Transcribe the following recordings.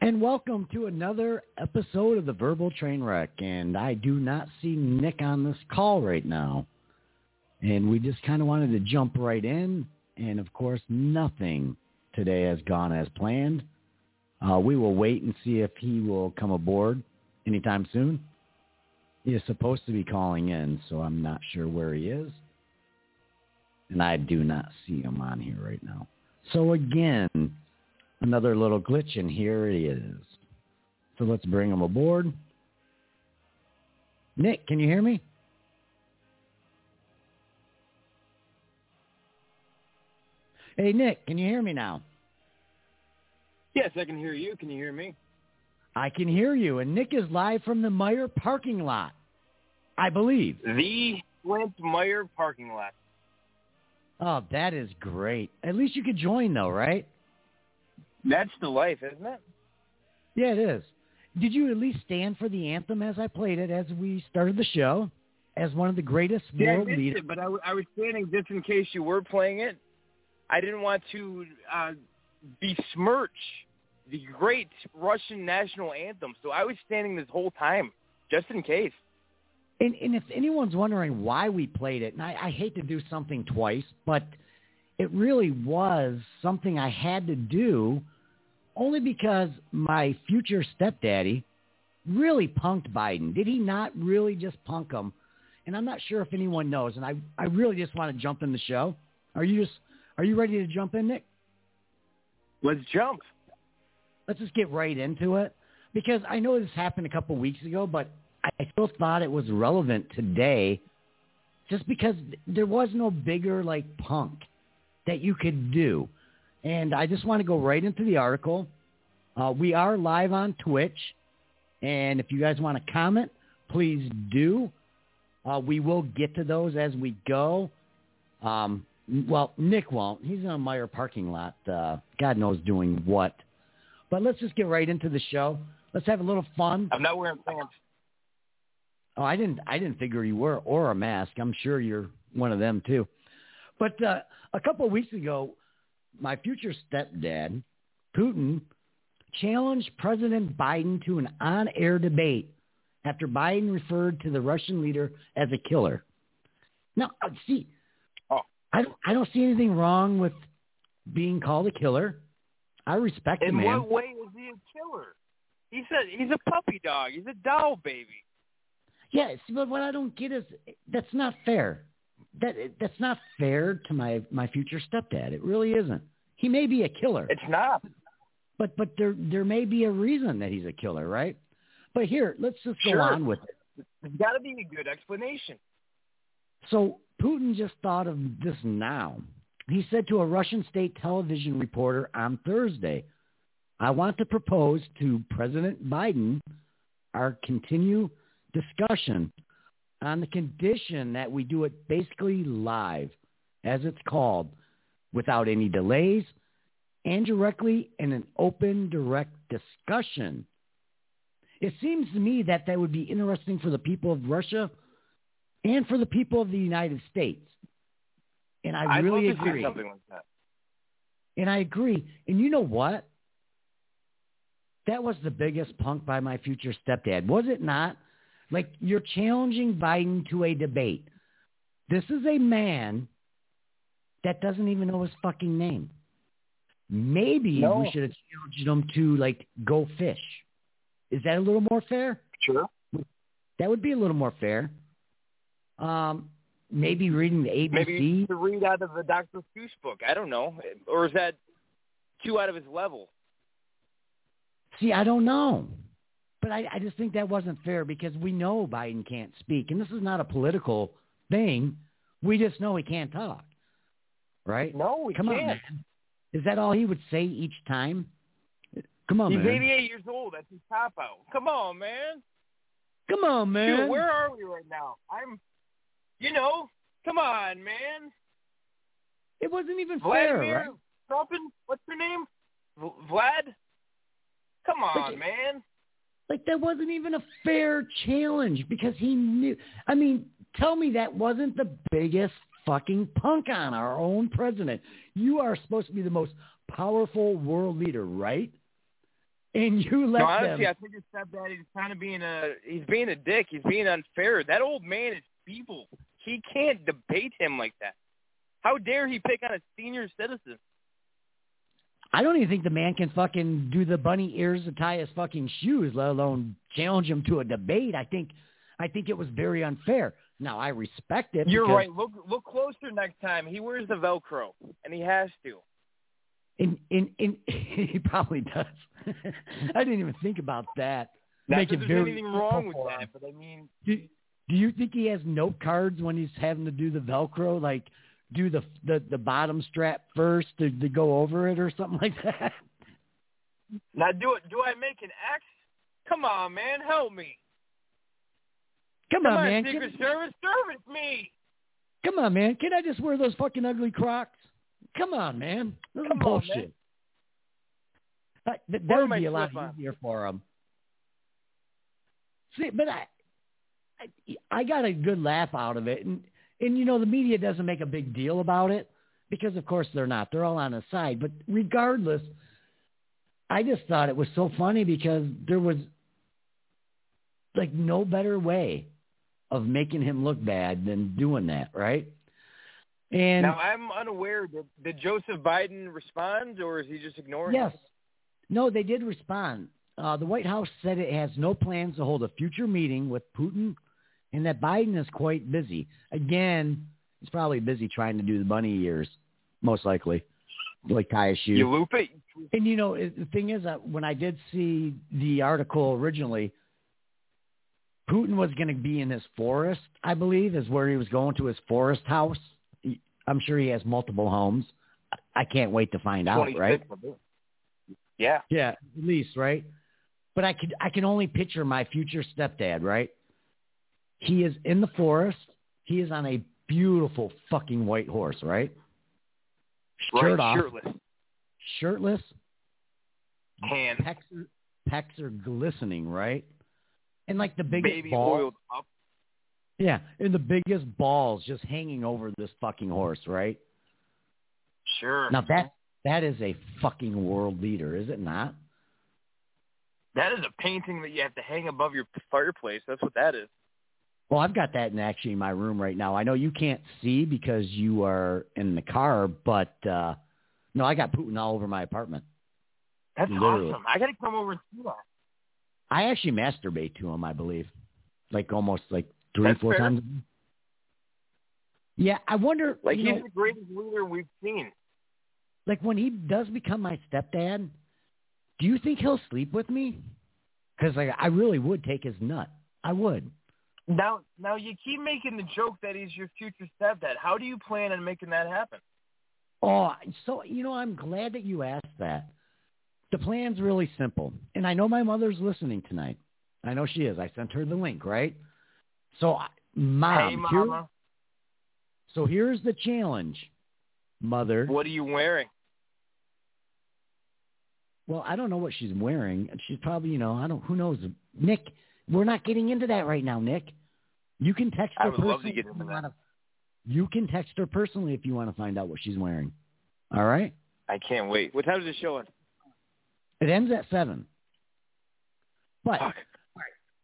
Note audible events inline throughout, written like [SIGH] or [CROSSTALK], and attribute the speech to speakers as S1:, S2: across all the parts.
S1: And welcome to another episode of the Verbal Train Wreck. And I do not see Nick on this call right now. And we just kind of wanted to jump right in. And of course, nothing today has gone as planned. Uh, we will wait and see if he will come aboard anytime soon. He is supposed to be calling in, so I'm not sure where he is. And I do not see him on here right now. So again, another little glitch, and here he is. So let's bring him aboard. Nick, can you hear me? Hey, Nick, can you hear me now?
S2: Yes, I can hear you. Can you hear me?
S1: I can hear you, and Nick is live from the Meijer parking lot, I believe.
S2: The Flint Meijer parking lot.
S1: Oh, that is great. At least you could join, though, right?
S2: That's the life, isn't it?
S1: Yeah, it is. Did you at least stand for the anthem as I played it as we started the show? As one of the greatest
S2: Yeah, I
S1: world
S2: missed
S1: leaders.
S2: it, but I, w- I was standing just in case you were playing it. I didn't want to uh, besmirch the great Russian national anthem, so I was standing this whole time just in case.
S1: And, and if anyone's wondering why we played it, and I, I hate to do something twice, but it really was something I had to do only because my future stepdaddy really punked Biden. Did he not really just punk him? And I'm not sure if anyone knows, and I, I really just want to jump in the show. Are you just are you ready to jump in, Nick?
S2: Let's jump.
S1: let's just get right into it because I know this happened a couple weeks ago, but I still thought it was relevant today just because there was no bigger like punk that you could do. And I just want to go right into the article. Uh, we are live on Twitch. And if you guys want to comment, please do. Uh, we will get to those as we go. Um, well, Nick won't. He's in a Meijer parking lot. Uh, God knows doing what. But let's just get right into the show. Let's have a little fun.
S2: I'm not wearing pants.
S1: Oh, I didn't. I didn't figure you were, or a mask. I'm sure you're one of them too. But uh, a couple of weeks ago, my future stepdad, Putin, challenged President Biden to an on-air debate after Biden referred to the Russian leader as a killer. Now, see,
S2: Oh.
S1: I don't, I don't see anything wrong with being called a killer. I respect the
S2: In
S1: man.
S2: what way is he a killer? He said he's a puppy dog. He's a doll baby.
S1: Yes, but what I don't get is that's not fair. That that's not fair to my my future stepdad. It really isn't. He may be a killer.
S2: It's not.
S1: But but there there may be a reason that he's a killer, right? But here, let's just go on with it.
S2: There's got to be a good explanation.
S1: So Putin just thought of this now. He said to a Russian state television reporter on Thursday, I want to propose to President Biden our continue discussion on the condition that we do it basically live, as it's called, without any delays and directly in an open, direct discussion. It seems to me that that would be interesting for the people of Russia and for the people of the United States. And I
S2: I'd
S1: really agree.
S2: something like that.
S1: And I agree. And you know what? That was the biggest punk by my future stepdad, was it not? Like you're challenging Biden to a debate. This is a man that doesn't even know his fucking name. Maybe
S2: No.
S1: we should have challenged him to like go fish. Is that a little more fair?
S2: Sure.
S1: That would be a little more fair. Um, maybe reading the ABC.
S2: Maybe to read out of the Dr. Seuss book. I don't know. Or is that too out of his level?
S1: See, I don't know. But I, I just think that wasn't fair because we know Biden can't speak. And this is not a political thing. We just know he can't talk. Right?
S2: No, we
S1: Come on,
S2: can't.
S1: man. Is that all he would say each time? Come on, man.
S2: He's
S1: man.
S2: 88 years old. That's his top out. Come on, man.
S1: Come on, man.
S2: Dude, where are we right now? I'm, you know, come on, man.
S1: it wasn't even fair,
S2: Vladimir
S1: right?
S2: Trumpin, what's her name? V- Vlad? Come on, man.
S1: Like that wasn't even a fair challenge because he knew. I mean, tell me that wasn't the biggest fucking punk on our own president. You are supposed to be the most powerful world leader, right? And you let
S2: No, honestly,
S1: them.
S2: I think his stepdad is kind of being a he's being a dick. He's being unfair. That old man is feeble. He can't debate him like that. How dare he pick on a senior citizen?
S1: I don't even think the man can fucking do the bunny ears to tie his fucking shoes, let alone challenge him to a debate. I think, I think it was very unfair. Now I respect it.
S2: You're right. Look look closer next time. He wears the Velcro, and he has to.
S1: And, and, and he probably does. [LAUGHS] I didn't even think about that.
S2: Not
S1: Make
S2: that
S1: it
S2: there's
S1: very
S2: anything wrong with
S1: simple for him.
S2: that, but I mean,
S1: Do, do you think he has note cards when he's having to do the Velcro? Like, do the the, the bottom strap first to, to go over it or something like that?
S2: now do it. Do I make an X? Come on, man, help me.
S1: Come,
S2: Come
S1: on,
S2: on,
S1: man.
S2: Secret
S1: Can,
S2: Service, service me.
S1: come on, man. Can I just wear those fucking ugly Crocs? Come on, man. This is
S2: Come on,
S1: bullshit.
S2: man.
S1: Uh, that that would be a lot
S2: slip-on.
S1: easier for him. See, but I, I, I got a good laugh out of it, and and you know the media doesn't make a big deal about it because of course they're not. They're all on his side. But regardless, I just thought it was so funny because there was like no better way of making him look bad than doing that, right? And
S2: Now I'm unaware. Did, did Joseph Biden respond, or is he just ignoring?
S1: Yes.
S2: it?
S1: No, they did respond. Uh, the White House said it has no plans to hold a future meeting with Putin and that Biden is quite busy. Again, he's probably busy trying to do the bunny ears, most likely, like tie a shoe.
S2: You loop it.
S1: And you know, it- the thing is that when I did see the article originally, Putin was going to be in his forest, I believe, is where he was going to his forest house. I'm sure he has multiple homes. I- I can't wait to find out, right?
S2: Yeah.
S1: Yeah, at least, right? But I could I can only picture my future stepdad, right? He is in the forest. He is on a beautiful fucking white horse, right? Shirt
S2: right,
S1: off,
S2: shirtless.
S1: shirtless,
S2: Tan.
S1: pecs are, pecs are glistening, right? And like the biggest
S2: Baby up.
S1: yeah, and the biggest balls just hanging over this fucking horse, right?
S2: Sure.
S1: Now that that is a fucking world leader, is it not?
S2: That is a painting that you have to hang above your fireplace. That's what that is.
S1: Well, I've got that in actually in my room right now. I know you can't see because you are in the car, but uh no, I got Putin all over my apartment.
S2: That's
S1: Literally.
S2: awesome. I got to come over and see that.
S1: I actually masturbate to him. I believe, like almost like three,
S2: That's
S1: four
S2: fair.
S1: times. Yeah, I wonder.
S2: Like he's
S1: know,
S2: the greatest leader we've seen.
S1: like when he does become my stepdad, do you think he'll sleep with me? Because like I really would take his nut. I would.
S2: Now, now you keep making the joke that he's your future stepdad. How do you plan on making that happen?
S1: Oh, so you know, I'm glad that you asked that. The plan's really simple, and I know my mother's listening tonight. I know she is. I sent her the link, right? So, mom,
S2: hey,
S1: here-
S2: mama,
S1: so here's the challenge, mother.
S2: what are you wearing?
S1: Well, I don't know what she's wearing. She's probably, you know, I don't. Who knows? Nick, we're not getting into that right now, Nick. You can text her
S2: would love to
S1: personally if you wanna- You can text her personally if you want to find out what she's wearing. All right.
S2: I can't wait. What time is it showing?
S1: It ends at seven. But
S2: Fuck.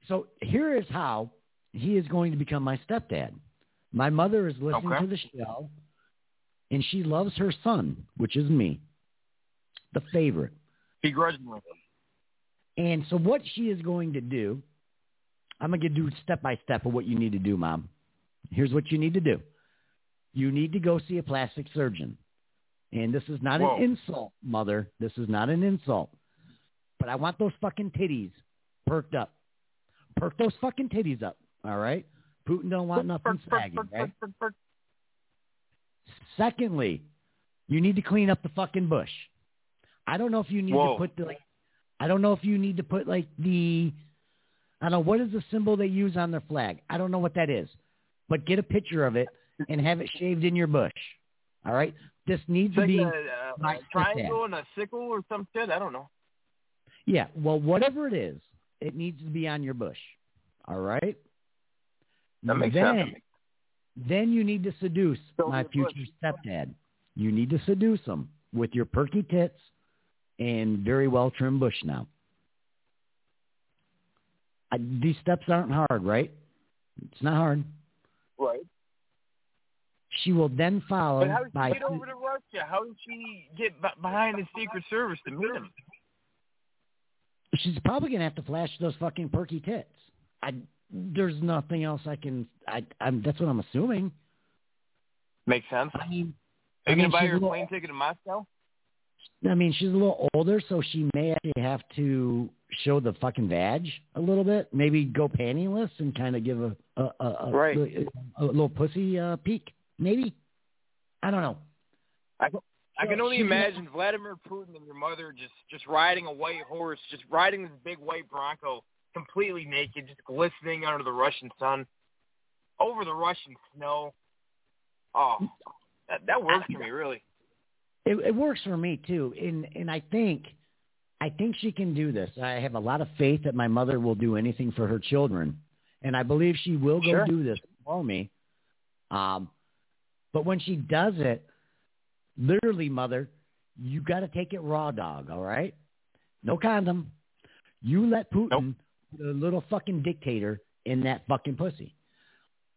S1: so here is how he is going to become my stepdad. My mother is listening
S2: Okay.
S1: to the show, and she loves her son, which is me, the favorite.
S2: Begrudgingly.
S1: And so what she is going to do, I'm going to do step by step of what you need to do, Mom. Here's what you need to do. You need to go see a plastic surgeon. And this is not
S2: Whoa.
S1: an insult, Mother. This is not an insult. But I want those fucking titties perked up. Perk those fucking titties up, all right? Putin don't want nothing sagging, right? Secondly, you need to clean up the fucking bush. I don't know if you need
S2: Whoa.
S1: to put the like I don't know if you need to put like the I don't know what is the symbol they use on their flag. I don't know what that is. But get a picture of it and have it shaved in your bush. All right? This needs
S2: It's
S1: to
S2: like
S1: be
S2: a, a, a triangle and a sickle or some shit. I don't know.
S1: Yeah, well whatever it is, it needs to be on your bush. All right?
S2: That makes
S1: then,
S2: sense.
S1: Then you need to seduce
S2: Show
S1: my
S2: me the bush.
S1: future stepdad. You need to seduce him with your perky tits and very well trimmed bush now. I, these steps aren't hard, right? It's not hard.
S2: Right.
S1: She will then follow
S2: But how did
S1: by
S2: she get over to Russia? How did she get b- behind the Secret Service to meet him?
S1: she's probably gonna have to flash those fucking perky tits. I there's nothing else I can. I I'm that's what I'm assuming.
S2: Makes sense.
S1: I mean,
S2: Are
S1: I
S2: you
S1: mean,
S2: gonna buy
S1: she's
S2: her
S1: a
S2: a plane ticket to Moscow?
S1: I mean, she's a little older, so she may actually have to show the fucking vag a little bit. Maybe go pantyless and kind of give a a, a, a,
S2: Right.
S1: a, a little pussy uh, peek. Maybe. I don't know.
S2: I can, I can only imagine Vladimir Putin and your mother just just riding a white horse, just riding this big white Bronco, completely naked, just glistening under the Russian sun, over the Russian snow. Oh, that that works for me, really.
S1: It, it works for me too, and and I think, I think she can do this. I have a lot of faith that my mother will do anything for her children, and I believe she will go
S2: Sure.
S1: do this for me. Um, but when she does it, literally, mother, you got to take it raw, dog. All right, no condom. You let Putin, the little fucking dictator, in that fucking pussy,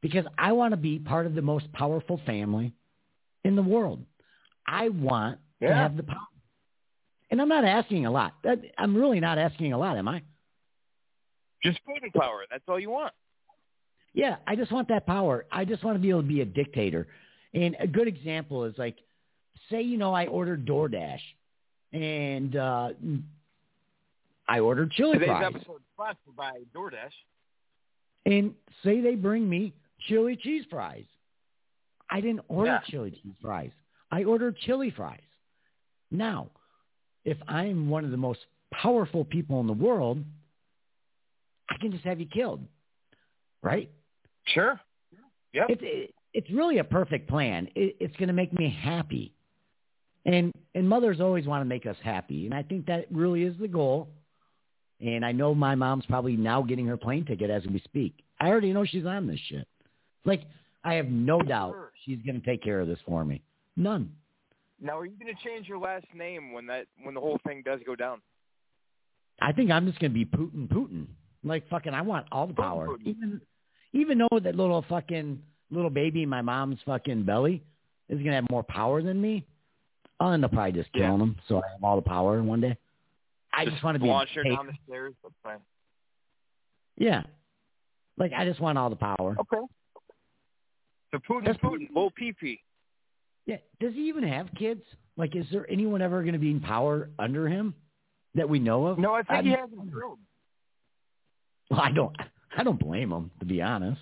S1: because I want to be part of the most powerful family in the world. I want to have the power. And I'm not asking a lot. That, I'm really not asking a lot, am I?
S2: Just Putin power. That's all you want.
S1: Yeah, I just want that power. I just want to be able to be a dictator. And a good example is like, say, you know, I ordered DoorDash and uh, I ordered chili
S2: Today's
S1: fries.
S2: episode is sponsored by DoorDash.
S1: And say they bring me chili cheese fries. I didn't order
S2: Yeah.
S1: chili cheese fries. I ordered chili fries. Now, if I'm one of the most powerful people in the world, I can just have you killed, right?
S2: Sure. Yep.
S1: It's it, it's really a perfect plan. It, it's going to make me happy, and and mothers always want to make us happy, and I think that really is the goal. And I know my mom's probably now getting her plane ticket as we speak. I already know she's on this shit. Like I have no doubt she's going to take care of this for me. None.
S2: Now, are you going to change your last name when that when the whole thing does go down?
S1: I think I'm just going to be Putin Putin. Like fucking, I want all the
S2: Putin,
S1: power.
S2: Putin.
S1: Even even though that little fucking little baby in my mom's fucking belly is going to have more power than me, I'll end up probably just
S2: Yeah.
S1: killing him so I have all the power one day. I just, want to be
S2: launch her down the stairs. That's fine.
S1: Yeah. Like I just want all the power.
S2: Okay. So Putin,
S1: That's-
S2: Putin, Bull PP.
S1: Yeah. Does he even have kids? Like, is there anyone ever going to be in power under him that we know of?
S2: No, I think
S1: I'm-
S2: he has killed.
S1: Well, I don't. I don't blame him, to be honest.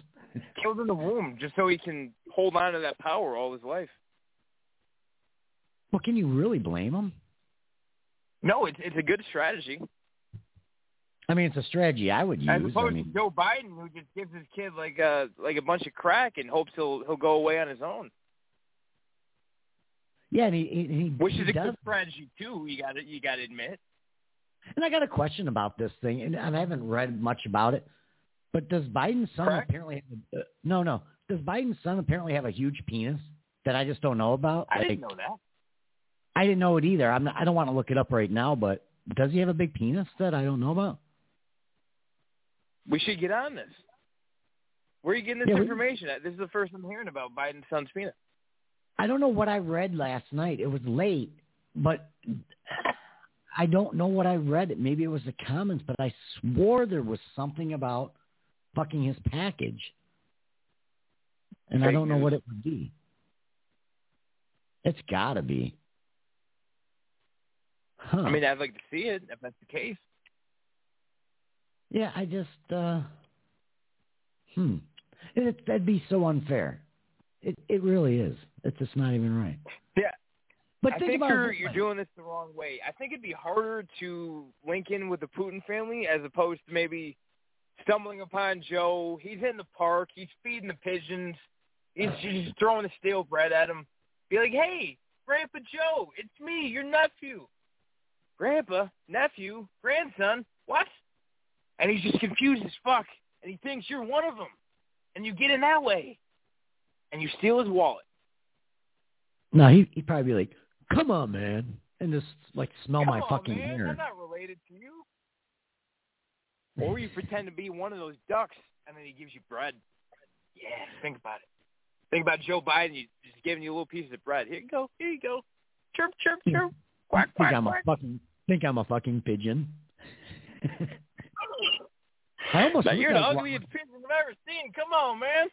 S2: Killed in the womb just so he can hold on to that power all his life.
S1: Well, can you really blame him?
S2: No, it's it's a good strategy.
S1: I mean, it's a strategy I would use.
S2: As
S1: I mean,
S2: to Joe Biden, who just gives his kid like a like a bunch of crack and hopes he'll he'll go away on his own.
S1: Yeah, and he, he, he
S2: Which
S1: he
S2: is a
S1: does.
S2: good strategy too. You got to you got to admit.
S1: And I got a question about this thing, and, and I haven't read much about it. But does Biden's son
S2: Crack?
S1: apparently have a, uh, no, no? Does Biden's son apparently have a huge penis that I just don't know about?
S2: I
S1: Like,
S2: didn't know that.
S1: I didn't know it either. I'm not, I don't want to look it up right now, but does he have a big penis that I don't know about?
S2: We should get on this. Where are you getting this
S1: Yeah, we-
S2: information at? This is the first I'm hearing about Biden's son's penis.
S1: I don't know what I read last night. It was late, but I don't know what I read. Maybe it was the comments, but I swore there was something about fucking his package. And I don't know what it would be. It's got to be. Huh.
S2: I mean, I'd like to see it if that's the case.
S1: yeah, I just, uh, hmm. It, that'd be so unfair. It it really is. It's just not even right.
S2: Yeah.
S1: But
S2: I
S1: think,
S2: think you're you're doing this the wrong way. I think it'd be harder to link in with the Putin family as opposed to maybe stumbling upon Joe. He's in the park. He's feeding the pigeons. He's just throwing the stale bread at him. Be like, hey, Grandpa Joe, it's me, your nephew. Grandpa, nephew, grandson, what? And he's just confused as fuck, and he thinks you're one of them. And you get in that way, and you steal his wallet.
S1: No, he he'd probably be like, "Come on, man," and just like smell my
S2: Come on,
S1: fucking
S2: man.
S1: hair.
S2: I'm not related to you. Or you pretend to be one of those ducks, and then he gives you bread. Yeah, think about it. Think about Joe Biden. He's just giving you little pieces of bread. Here you go. Here you go. Chirp, chirp, chirp. Quack,
S1: think
S2: quack,
S1: I'm
S2: quack.
S1: a fucking think I'm a fucking pigeon. [LAUGHS] I almost
S2: Now, you're the
S1: like one-
S2: ugliest pigeon I've ever seen. Come on, man.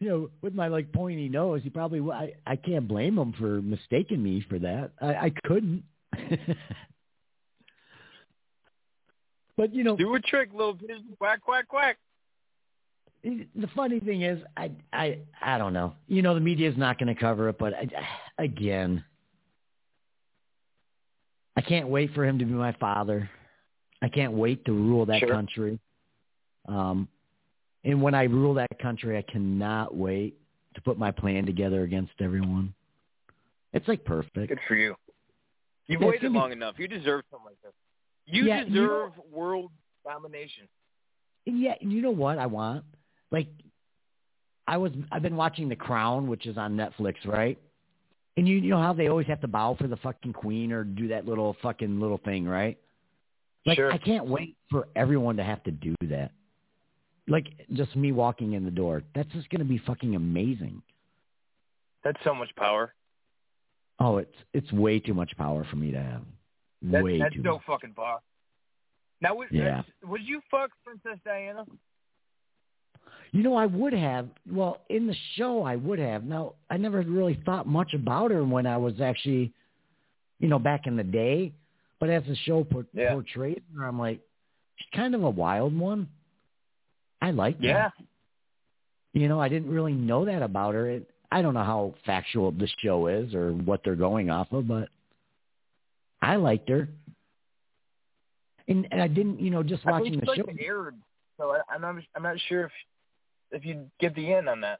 S1: You know, with my like pointy nose, he probably. I I can't blame him for mistaking me for that. I, I couldn't. [LAUGHS] but you know,
S2: Do a trick, little pigeon. Quack, quack, quack.
S1: the funny thing is, I I I don't know. You know, the media is not going to cover it, but I, again, I can't wait for him to be my father. I can't wait to rule that
S2: Sure.
S1: country. Um, and when I rule that country, I cannot wait to put my plan together against everyone. It's like perfect.
S2: Good for you. You've
S1: Yeah,
S2: waited
S1: gonna be-
S2: long enough. You deserve something like this. You
S1: Yeah, you
S2: deserve world domination.
S1: Yeah, and you know what I want? Like, I was I've been watching The Crown, which is on Netflix, right? And you you know how they always have to bow for the fucking queen or do that little fucking little thing, right? Like,
S2: Sure.
S1: I can't wait for everyone to have to do that. Like, just me walking in the door. That's just gonna be fucking amazing.
S2: That's so much power.
S1: Oh, it's it's way too much power for me to have.
S2: That,
S1: way
S2: that's
S1: too
S2: so
S1: much.
S2: fucking boss. Now, would,
S1: Yeah.
S2: Uh, would you fuck Princess Diana?
S1: You know, I would have. Well, in the show, I would have. Now, I never really thought much about her when I was actually, you know, back in the day. But as the show por-
S2: Yeah.
S1: portrayed her, I'm like, she's kind of a wild one. I like that.
S2: Yeah.
S1: You know, I didn't really know that about her. It, I don't know how factual this show is or what they're going off of, but I liked her. And, and I didn't, you know, just
S2: I
S1: watching the
S2: it's
S1: show.
S2: like aired, so I, I'm not. I'm not sure if if you get the end on that.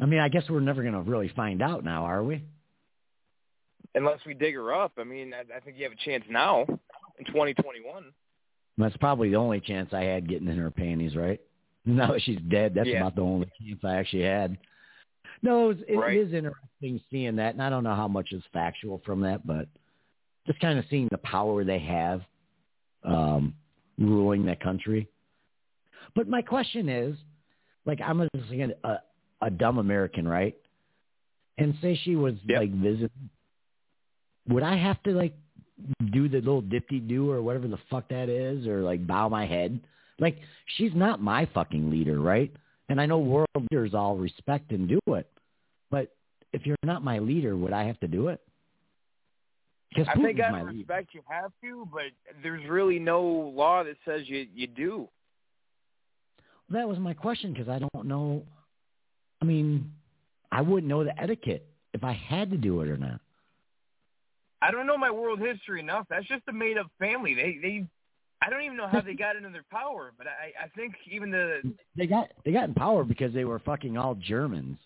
S1: I mean, I guess we're never going to really find out now, are we?
S2: Unless we dig her up. I mean, I, I think you have a chance now in 2021.
S1: That's probably the only chance I had getting in her panties, right? [LAUGHS] Now that she's dead, that's
S2: Yeah.
S1: about the only chance I actually had. No, it, it
S2: Right.
S1: is interesting seeing that, and I don't know how much is factual from that, but just kind of seeing the power they have um, ruling that country. But my question is, like, I'm just again a, a dumb American, right? And say she was
S2: Yep.
S1: like visiting, would I have to like do the little dipty do or whatever the fuck that is, or like bow my head. Like she's not my fucking leader, right? And I know world leaders all respect and do it, but if you're not my leader, would I have to do it?
S2: I think
S1: Putin's
S2: out
S1: my
S2: of
S1: leader.
S2: respect you have to, but there's really no law that says you you do.
S1: That was my question because I don't know. I mean, I wouldn't know the etiquette if I had to do it or not.
S2: I don't know my world history enough. That's just a made up family. They they I don't even know how they got into their power, but I I think even the
S1: They got they got in power because they were fucking all Germans.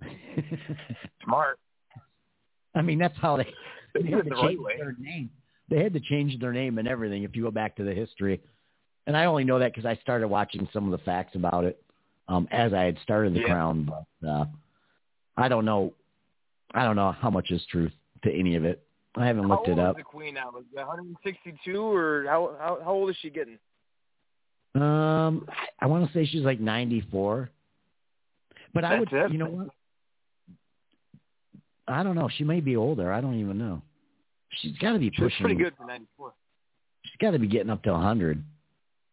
S1: [LAUGHS]
S2: smart
S1: I mean, that's how they,
S2: They
S1: had to
S2: the right
S1: change
S2: way.
S1: their name. They had to change their name and everything if you go back to the history. And I only know that because I started watching some of the facts about it um, as I had started The
S2: Yeah.
S1: Crown. But uh, I don't know. I don't know how much is truth to any of it. I haven't looked
S2: how
S1: it
S2: old
S1: up.
S2: is the queen now? Is 162 or how how how old is she getting?
S1: Um, I, I want to say she's like 94. But I would,
S2: it?
S1: you know what? I don't know. She may be older. I don't even know. She's got to be pushing.
S2: pretty good for 94.
S1: She's got to be getting up to 100.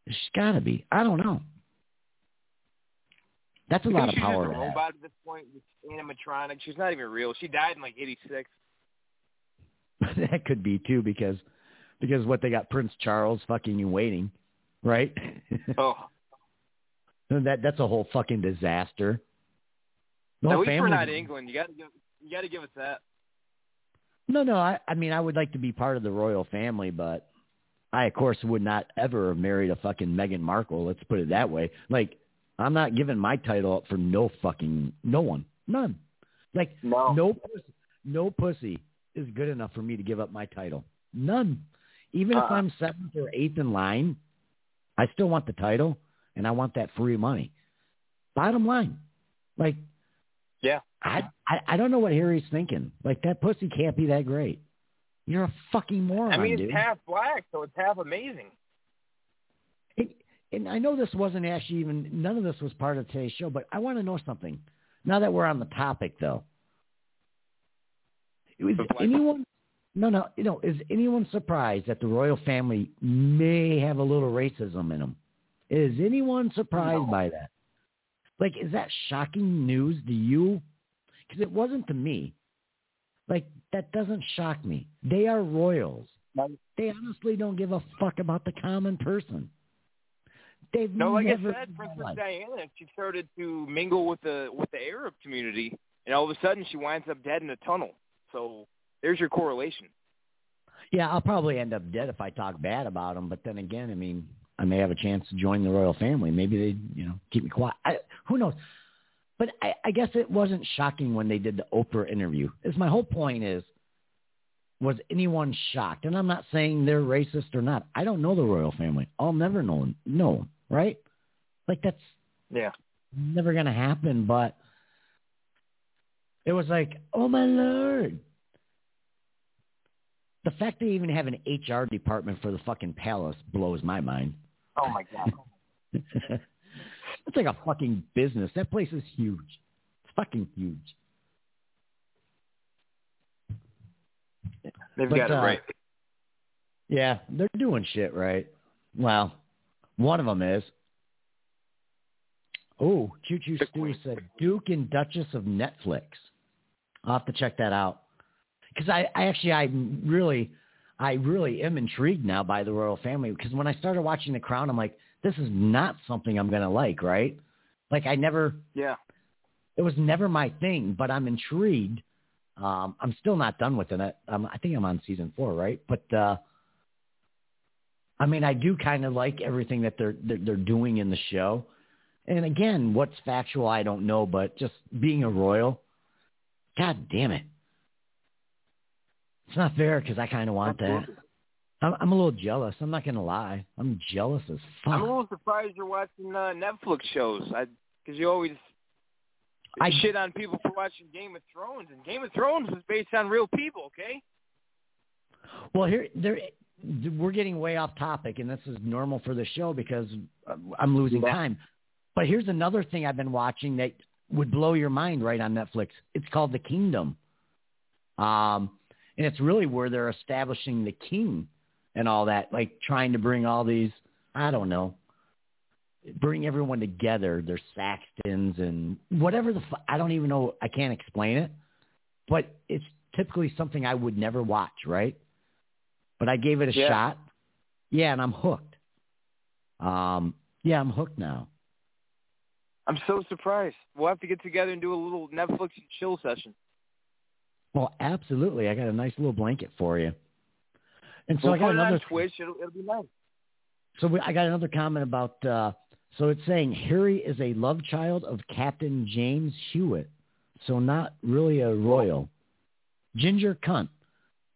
S1: She's got to be. I don't know. That's a lot of
S2: she's
S1: power.
S2: just
S1: to
S2: a robot at this point. It's animatronic. She's not even real. She died in like 86. [LAUGHS]
S1: that could be too because because what they got Prince Charles fucking you waiting, right? [LAUGHS]
S2: Oh,
S1: that that's a whole fucking disaster. The
S2: at least we're not England. You got to give you got to give us that.
S1: No, no. I, I mean, I would like to be part of the royal family, but I, of course, would not ever have married a fucking Meghan Markle. Let's put it that way. Like, I'm not giving my title up for no fucking no one, none. Like,
S2: No.
S1: no, pussy, no pussy is good enough for me to give up my title. None. Even if
S2: Uh-uh.
S1: I'm seventh or eighth in line, I still want the title and I want that free money. Bottom line, like
S2: Yeah.
S1: I, I I don't know what Harry's thinking. Like that pussy can't be that great. You're a fucking moron,
S2: I mean,
S1: dude.
S2: it's half black, so it's half amazing.
S1: It- and I know this wasn't actually even none of this was part of today's show, but I want to know something. Now that we're on the topic, though, is anyone? No, no, you know, is anyone surprised that the royal family may have a little racism in them? Is anyone surprised
S2: No.
S1: by that? Like, is that shocking news to you? Because it wasn't to me. Like, that doesn't shock me. They are royals.
S2: No.
S1: They honestly don't give a fuck about the common person. They've
S2: No, like I said,
S1: in
S2: Princess Diana, she started to mingle with the with the Arab community, and all of a sudden she winds up dead in a tunnel. So there's your correlation.
S1: Yeah, I'll probably end up dead if I talk bad about them. But then again, I mean, I may have a chance to join the royal family. Maybe they, you know, keep me quiet. I, who knows? But I, I guess it wasn't shocking when they did the Oprah interview. Is my whole point is, was anyone shocked? And I'm not saying they're racist or not. I don't know the royal family. I'll never know know 'em, right? Like that's
S2: Yeah.
S1: never gonna happen. But it was like, oh my lord. The fact they even have an HR department for the fucking palace blows my mind.
S2: Oh my god. [LAUGHS]
S1: it's like a fucking business. That place is huge. It's fucking huge.
S2: They've
S1: But,
S2: got it
S1: uh,
S2: right.
S1: Yeah, they're doing shit right. Well, one of them is. Oh, Choo Choo
S2: The
S1: Stew
S2: Queen.
S1: said Duke and Duchess of Netflix. I'll have to check that out because I, I actually I really I really am intrigued now by the royal family because when I started watching The Crown, I'm like, this is not something I'm gonna like, right? Like I never
S2: Yeah.
S1: it was never my thing, but I'm intrigued. Um, I'm still not done with it. Um, I think I'm on season four, right? But uh, I mean, I do kind of like everything that they're, they're they're doing in the show. And again, what's factual, I don't know, but just being a royal, god damn it, it's not fair because I kind of want that. I'm, I'm a little jealous. I'm not gonna lie. I'm jealous as fuck.
S2: I'm a little surprised you're watching uh, Netflix shows. I because you always
S1: I-
S2: shit on people for watching Game of Thrones, and Game of Thrones was based on real people. Okay.
S1: Well, here there we're getting way off topic, and this is normal for the show because I'm losing time. But here's another thing I've been watching that would blow your mind right on Netflix. It's called The Kingdom. Um, and it's really where they're establishing the king and all that, like trying to bring all these, I don't know, bring everyone together. They're Saxons and whatever the fu- I don't even know. I can't explain it, but it's typically something I would never watch, right? But I gave it a
S2: Yeah.
S1: shot. Yeah, and I'm hooked. Um, yeah, I'm hooked now.
S2: I'm so surprised. We'll have to get together and do a little Netflix and chill session.
S1: Well, absolutely. I got a nice little blanket for you. And so
S2: we'll
S1: I got another
S2: on Twitch. It'll, it'll be nice.
S1: So we, I got another comment about. Uh, so it's saying Harry is a love child of Captain James Hewitt, so not really a royal. Ginger cunt.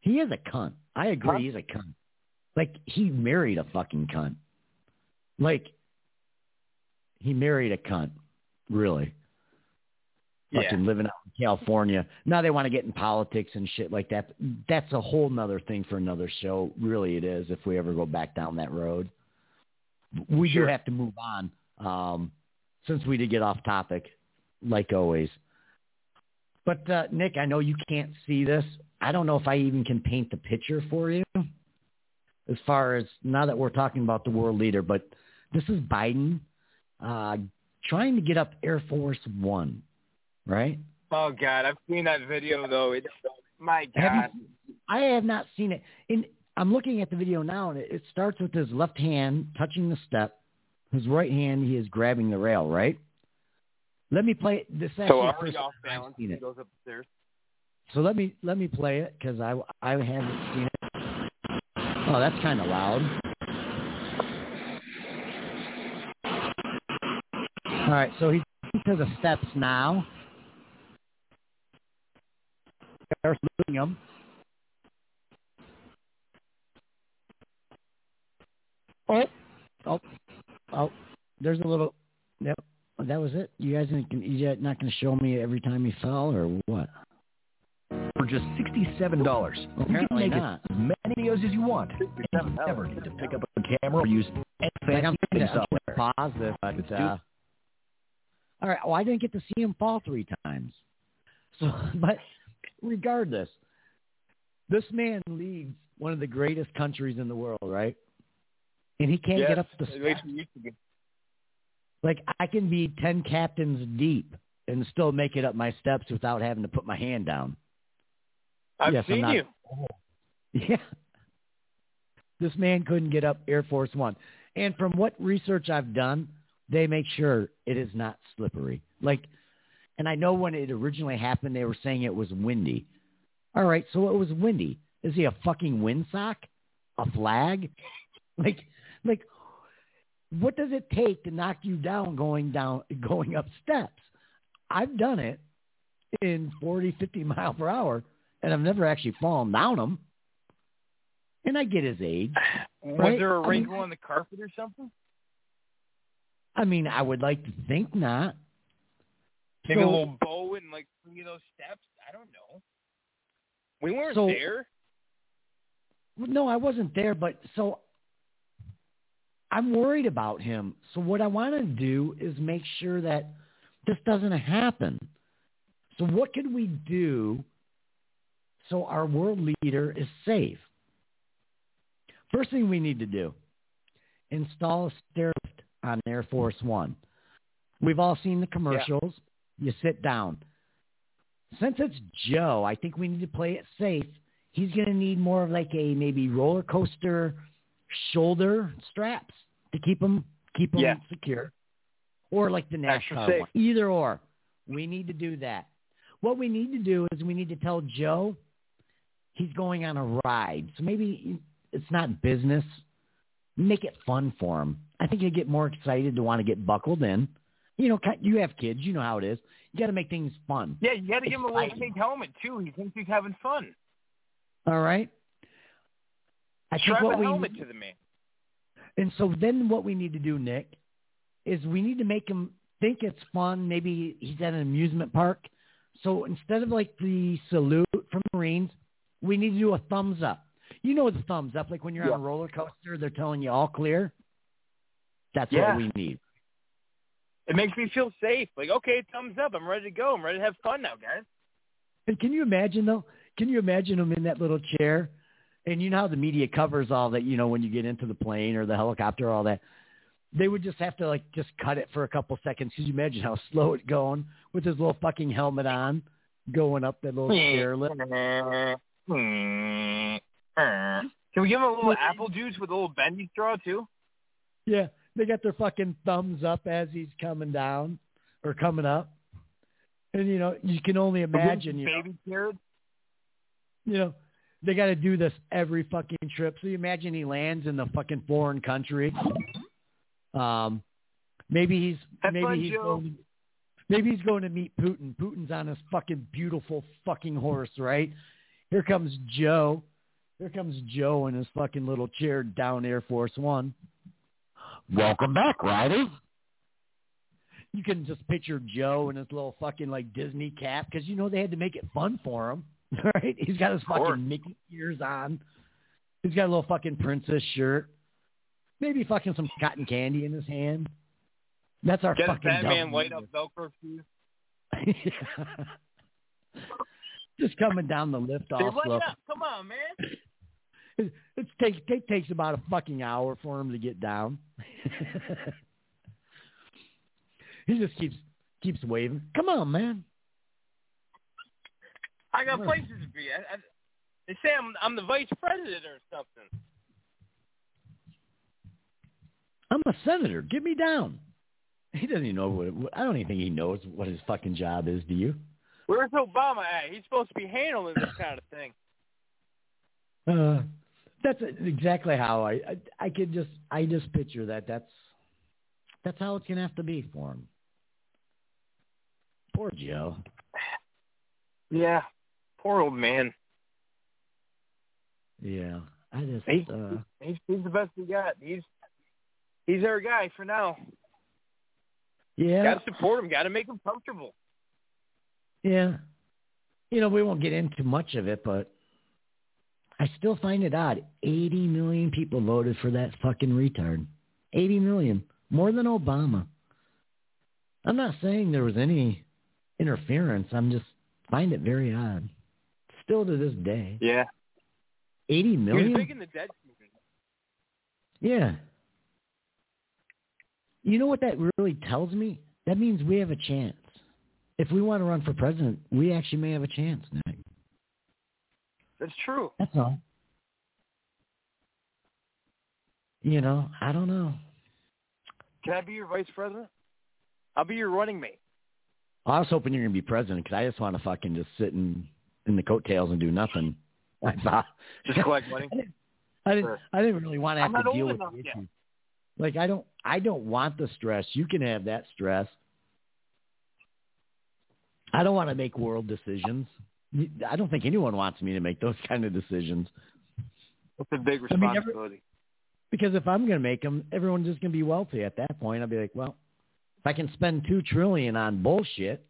S1: He is a cunt. I agree.
S2: Huh?
S1: He's a cunt. Like he married a fucking cunt. Like he married a cunt. Really.
S2: Yeah.
S1: Fucking living out in California. Now they want to get in politics and shit like that. That's a whole nother thing for another show. Really, it is. If we ever go back down that road, we
S2: Sure.
S1: do have to move on. Um, since we did get off topic, like always. But uh, Nick, I know you can't see this. I don't know if I even can paint the picture for you. As far as now that we're talking about the world leader, but this is Biden uh, trying to get up Air Force One, right?
S2: Oh God, I've seen that video though. It's my
S1: Have
S2: God.
S1: you- I have not seen it. And I'm looking at the video now, and it, it starts with his left hand touching the step. His right hand, he is grabbing the rail, right? Let me play it. This
S2: So already off balance. He
S1: it.
S2: goes upstairs.
S1: So let me let me play it because I I haven't seen it. Oh, that's kind of loud. All right, so he's to the steps now. They're saluting him. Oh, oh, oh! There's a little. Yep, that was it. You guys, ain't- you not going to show me every time he fell or what?
S3: For just $67, you can make
S1: not.
S3: as many videos as you want. You never need to pick up a camera or use any
S1: Like I'm
S3: fancy
S1: trying to
S3: software.
S1: pause this, but uh, all right. Well, I didn't get to see him fall three times. So, [LAUGHS] but regardless, this man leads one of the greatest countries in the world, right? And he can't
S2: yes,
S1: get up the steps.
S2: we used to be.
S1: Like I can be ten captains deep and still make it up my steps without having to put my hand down.
S2: I've
S1: Yes,
S2: seen
S1: not-
S2: you. [LAUGHS]
S1: Yeah. This man couldn't get up Air Force One. And from what research I've done, they make sure it is not slippery. Like, and I know when it originally happened, they were saying it was windy. All right, so it was windy. Is he a fucking windsock? A flag? [LAUGHS] Like, like, what does it take to knock you down going down, [LAUGHS] going up steps? I've done it in 40, 50 mile per hour, and I've never actually fallen down them. And I get his age.
S2: Was
S1: Right?
S2: there a
S1: I mean-
S2: wrinkle on the carpet or something?
S1: I mean, I would like to think not.
S2: Maybe a little bow and like three of those steps. I don't know. We weren't
S1: So-
S2: there.
S1: No, I wasn't there, but so I'm worried about him. So what I want to do is make sure that this doesn't happen. So what could we do so our world leader is safe? First thing we need to do, install a stair lift on Air Force One. We've all seen the commercials. You sit down. Since it's Joe, I think we need to play it safe. He's going to need more of like a maybe roller coaster shoulder straps to keep him keep him
S2: Yeah.
S1: secure, or like the NASCAR one. Either or, we need to do that. What we need to do is we need to tell Joe he's going on a ride. So maybe it's not business. Make it fun for him. I think he'll get more excited to want to get buckled in. You know, you have kids. You know how it is. You got to make things fun.
S2: Yeah, you got to give him a little pink helmet too. He thinks he's having fun.
S1: All right. I think
S2: Strap
S1: what
S2: a
S1: we
S2: helmet to the man.
S1: and so then what we need to do, Nick, is we need to make him think it's fun. Maybe he's at an amusement park. So instead of like the salute from Marines, we need to do a thumbs up. You know the thumbs up, like when you're
S2: Yeah.
S1: on a roller coaster, they're telling you all clear. That's
S2: Yeah.
S1: what we need.
S2: It makes me feel safe. Like, okay, thumbs up. I'm ready to go. I'm ready to have fun now, guys.
S1: And can you imagine though? can you imagine him in that little chair? And you know how the media covers all that, you know, when you get into the plane or the helicopter, all that. They would just have to like just cut it for a couple seconds. Could you imagine how slow it's going with his little fucking helmet on, going up that little [LAUGHS] chair lift? [LAUGHS]
S2: Can we give him a little apple juice with a little bendy straw too?
S1: Yeah, they got their fucking thumbs up as he's coming down or coming up, and you know you can only imagine, you know,
S2: baby carrots.
S1: you know, they got to do this every fucking trip. So you imagine he lands in the fucking foreign country. Um, maybe he's
S2: Have
S1: maybe
S2: fun,
S1: he's
S2: Joe.
S1: going maybe he's going to meet Putin. Putin's on his fucking beautiful fucking horse, right? Here comes Joe. Here comes Joe in his fucking little chair down Air Force One. Welcome back, Ryder. You can just picture Joe in his little fucking like Disney cap because you know they had to make it fun for him, [LAUGHS] right? He's got his
S2: course.
S1: fucking Mickey ears on. He's got a little fucking princess shirt. Maybe fucking some cotton candy in his hand. That's our
S2: Get his
S1: fucking
S2: Batman
S1: dumb
S2: white up Velcro shoes. [LAUGHS]
S1: Just coming down the lift
S2: off.
S1: all
S2: light
S1: slow.
S2: Come on, man. [LAUGHS]
S1: It, it takes it takes about a fucking hour for him to get down. [LAUGHS] he just keeps keeps waving. Come on, man.
S2: I got places to be. I, I, they say I'm I'm the vice president or something.
S1: I'm a senator. Get me down. He doesn't even know what. I don't even think he knows what his fucking job is. Do you?
S2: Where's Obama at? He's supposed to be handling this kind of thing.
S1: Uh, that's exactly how I, I I could just I just picture that. That's that's how it's gonna have to be for him. Poor Joe.
S2: Yeah. Poor old man.
S1: Yeah, I just
S2: He-
S1: uh,
S2: He's he's the best we got. He's he's our guy for now.
S1: yeah
S2: Got to support him. Got to make him comfortable.
S1: yeah. You know we won't get into much of it, but I still find it odd. Eighty million people voted for that fucking retard. Eighty million, more than Obama. I'm not saying there was any interference. I'm just find it very odd. Still to this day,
S2: Yeah.
S1: 80 million?
S2: He
S1: million.
S2: was big in the dead season.
S1: Yeah. You know what that really tells me? That means we have a chance. If we want to run for president, we actually may have a chance, Nick.
S2: That's true.
S1: That's all. You know, I don't know.
S2: Can I be your vice president? I'll be your running mate.
S1: I was hoping you're going to be president because I just want to fucking just sit in, in the coattails and do nothing. [LAUGHS] I thought.
S2: Just collect money. [LAUGHS]
S1: I didn't, I didn't,
S2: Sure.
S1: I didn't really want to have to deal with the issue. Like I don't, I don't want the stress. You can have that stress. I don't want to make world decisions. I don't think anyone wants me to make those [LAUGHS] kind of decisions
S2: That's a big
S1: I mean, every-
S2: responsibility.
S1: because if I'm going to make them, everyone's just going to be wealthy at that point. I'll be like, well, if I can spend two trillion on bullshit,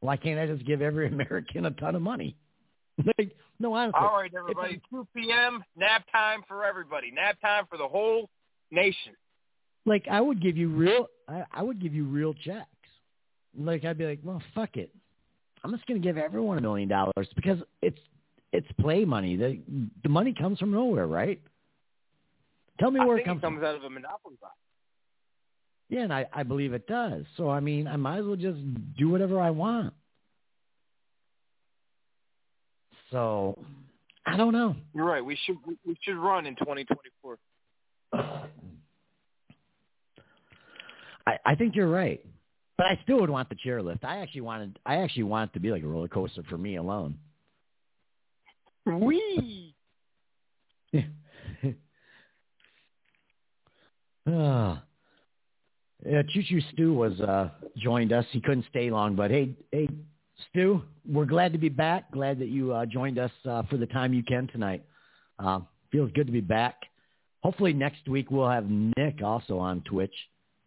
S1: why can't I just give every [LAUGHS] American a ton of money? [LAUGHS] like, no, honestly,
S2: All right, everybody. 2 p.m. nap time for everybody. Nap time for the whole nation.
S1: like I would give you real I, I would give you real checks. Like I'd be like, well, fuck it. I'm just gonna give everyone a million dollars because it's it's play money. The the money comes from nowhere, right? Tell me
S2: I
S1: where it comes
S2: it comes
S1: from.
S2: out of a monopoly box.
S1: Yeah, and I, I believe it does. So I mean, I might as well just do whatever I want. So I don't know.
S2: You're right. We should we should run in 2024. [SIGHS]
S1: I, I think you're right. But I still would want the chairlift. I actually wanted I actually want it to be like a roller coaster for me alone.
S2: Wee. [LAUGHS]
S1: Ah. yeah, Choo Choo Stu was uh joined us. He couldn't stay long, but hey, hey, Stu, we're glad to be back. Glad that you uh, joined us uh, for the time you can tonight. Uh, feels good to be back. Hopefully next week we'll have Nick also on Twitch.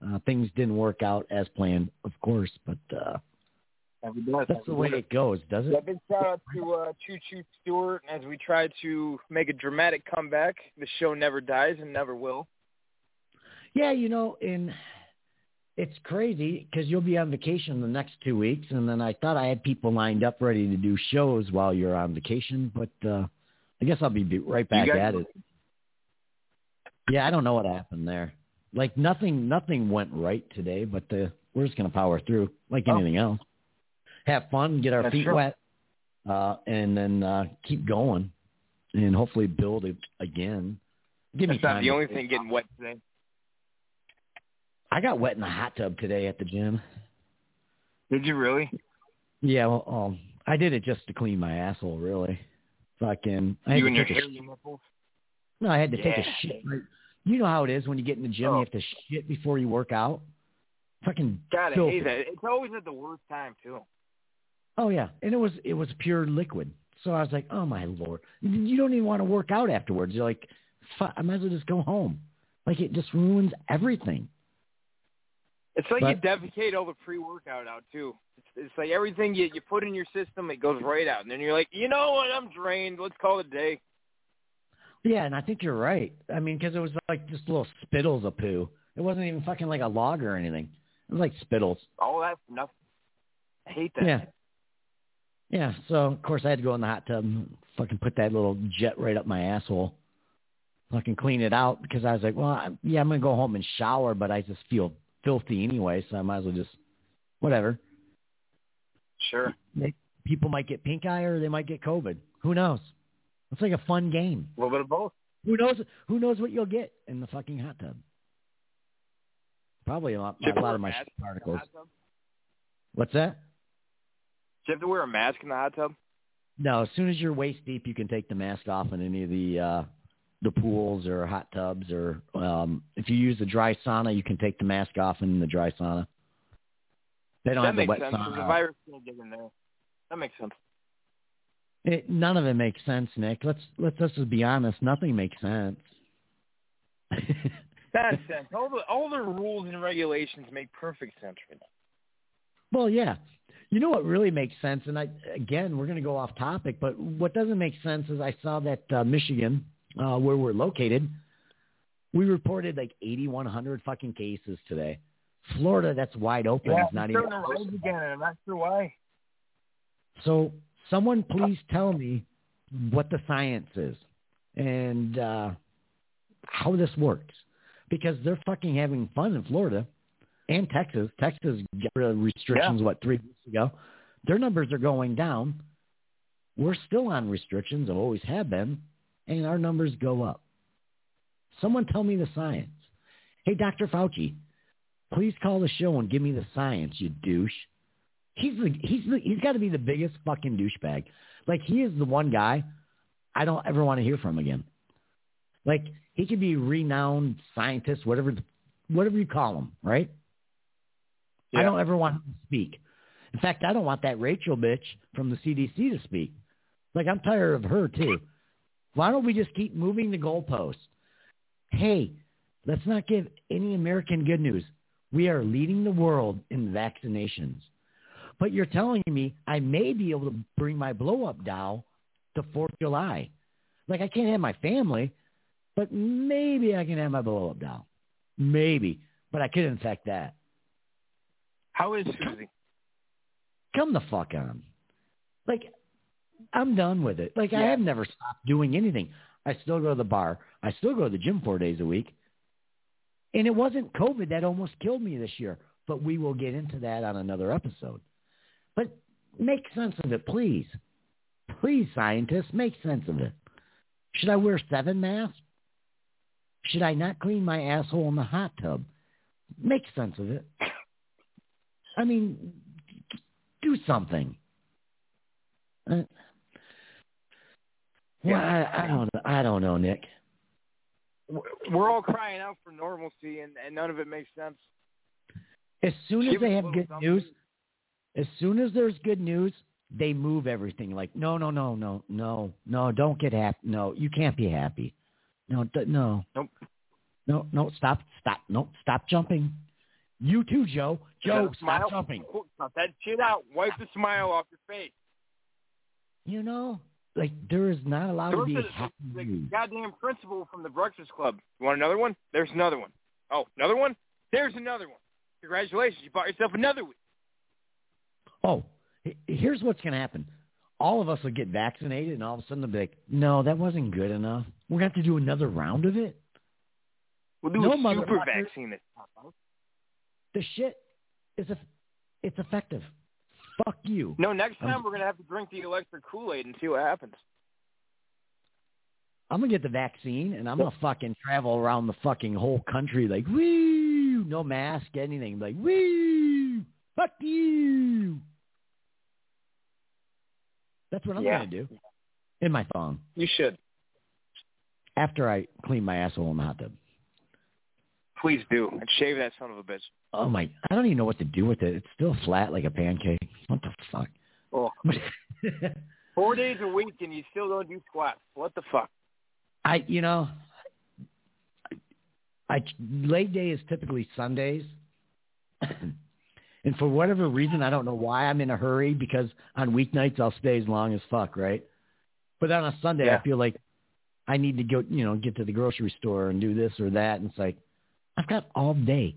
S1: Uh, things didn't work out as planned, of course, but uh, that's the way it goes, does
S2: Yeah,
S1: it?
S2: big shout out to uh, Choo Choo Stewart as we try to make a dramatic comeback. The show never dies and never will.
S1: Yeah, you know, and it's crazy because you'll be on vacation the next two weeks, and then I thought I had people lined up ready to do shows while you're on vacation, but uh I guess I'll be right back at it. Yeah, I don't know what happened there. Like nothing, nothing went right today, but uh, we're just gonna power through like
S2: Oh.
S1: anything else. Have fun, get our
S2: That's
S1: feet
S2: true.
S1: wet, uh, and then uh, keep going, and hopefully build it again. Give me
S2: That's not
S1: time
S2: the only thing getting wet today.
S1: I got wet in the hot tub today at the gym.
S2: Did you really?
S1: Yeah, well, um, I did it just to clean my asshole, really. Fucking, I had
S2: You
S1: to
S2: and your
S1: take a
S2: hairy nipples?
S1: No, I had to take a
S2: Yeah.
S1: shit. You know how it is when you get in the gym,
S2: Oh.
S1: you have to shit before you work out. Fucking
S2: God, I hate that. It's always at the worst time too.
S1: Oh yeah, and it was it was pure liquid. So I was like, oh my lord, you don't even want to work out afterwards. You're like, fuck, I might as well just go home. Like it just ruins everything.
S2: It's like
S1: But-
S2: you defecate all the pre-workout out too. It's, it's like everything you you put in your system, it goes right out, and then you're like, you know what? I'm drained. Let's call it a day.
S1: Yeah, and I think you're right. I mean, because it was like just little spittles of poo. It wasn't even fucking like a log or anything. It was like spittles.
S2: Oh, that for nothing. I hate that.
S1: Yeah. Yeah. So of course I had to go in the hot tub and fucking put that little jet right up my asshole. Fucking clean it out because I was like, well, I, yeah, I'm gonna go home and shower, but I just feel filthy anyway, so I might as well just whatever.
S2: Sure.
S1: They, people might get pink eye or they might get COVID. Who knows? It's like a fun game.
S2: A little bit of both.
S1: Who knows? Who knows what you'll get in the fucking hot tub? Probably a lot,
S2: Do you have
S1: a lot of my particles. What's that?
S2: Do you have to wear a mask in the hot tub?
S1: No, as soon as you're waist deep, you can take the mask off in any of the uh, the pools or hot tubs, or um, if you use the dry sauna, you can take the mask off in the dry sauna. They don't
S2: that
S1: have the wet
S2: sense.
S1: sauna.
S2: The virus can't get in there. That makes sense.
S1: It, none of it makes sense, Nick. Let's let's just be honest. Nothing makes sense. [LAUGHS]
S2: Nonsense. [LAUGHS] All the all the rules and regulations make perfect sense right now.
S1: well, yeah. You know what really makes sense, and I again we're going to go off topic, but what doesn't make sense is I saw that uh, Michigan, uh, where we're located, we reported like 8,100 fucking cases today. Florida, that's wide open.
S2: Yeah,
S1: is not
S2: it's
S1: even
S2: rise again, and I'm not sure why.
S1: So someone please tell me what the science is and uh, how this works. Because they're fucking having fun in Florida and Texas. Texas got rid of restrictions, what, three weeks ago? Their numbers are going down. We're still on restrictions, always have been, and our numbers go up. Someone tell me the science. Hey, Dr. Fauci, please call the show and give me the science, you douche. He's the he's the he's got to be the biggest fucking douchebag. Like he is the one guy I don't ever want to hear from again. Like he could be renowned scientist, whatever whatever you call him, right? I don't ever want him to speak. In fact, I don't want that Rachel bitch from the CDC to speak. Like I'm tired of her too. Why don't we just keep moving the goalposts? Hey, let's not give any American good news. We are leading the world in vaccinations. But you're telling me I may be able to bring my blow up doll to 4th of July. Like I can't have my family, but maybe I can have my blow up doll. Maybe. But I could infect that.
S2: How is Susie?
S1: Come the fuck on. Like, I'm done with it. Like, I have never stopped doing anything. I still go to the bar. I still go to the gym four days a week. And it wasn't COVID that almost killed me this year. But we will get into that on another episode. Make sense of it, please. Please, scientists, make sense of it. Should I wear seven masks? Should I not clean my asshole in the hot tub? Make sense of it. I mean, do something. Uh, well, I, I don't. know. I don't know, Nick.
S2: We're all crying out for normalcy, and, and none of it makes sense.
S1: As soon as
S2: Give
S1: they have good
S2: something.
S1: news, as soon as there's good news, they move everything. Like, no, no, no, no, no, no, don't get happy. No, you can't be happy. No, d- no,
S2: Nope.
S1: no, no. Stop, stop, no, stop jumping. You too, Joe. Joe,
S2: Gotta smile.
S1: stop jumping.
S2: Cut that shit out. Wipe the smile off your face.
S1: You know, like there is not allowed to
S2: There
S1: be
S2: was
S1: happy
S2: the goddamn principal from the Breakfast Club. You want another one? There's another one. Oh, another one? There's another one. Congratulations, you bought yourself another week.
S1: Oh, here's what's going to happen. All of us will get vaccinated, and all of a sudden they'll be like, no, that wasn't good enough. We're going to have to do another round of it.
S2: We'll do
S1: No,
S2: a super vaccine this time.
S1: The shit is, a, it's effective. Fuck you.
S2: No, next time
S1: I'm-
S2: we're gonna have to drink the electric Kool Aid and see what happens.
S1: I'm gonna get the vaccine and I'm gonna fucking travel around the fucking whole country like woo, no mask, anything, like woo, fuck you. That's what I'm
S2: Yeah.
S1: gonna do in my thong
S2: You should.
S1: after I clean my asshole in the hot tub.
S2: Please do. And shave that son of a bitch.
S1: Oh my! I don't even know what to do with it. It's still flat like a pancake. What the fuck?
S2: Oh. [LAUGHS] Four days a week and you still don't do squats. What the fuck?
S1: I, you know, I leg day is typically Sundays, [CLEARS THROAT] and for whatever reason, I don't know why I'm in a hurry because on weeknights I'll stay as long as fuck, right? But on a Sunday,
S2: Yeah.
S1: I feel like I need to go, you know, get to the grocery store and do this or that, and it's like I've got all day.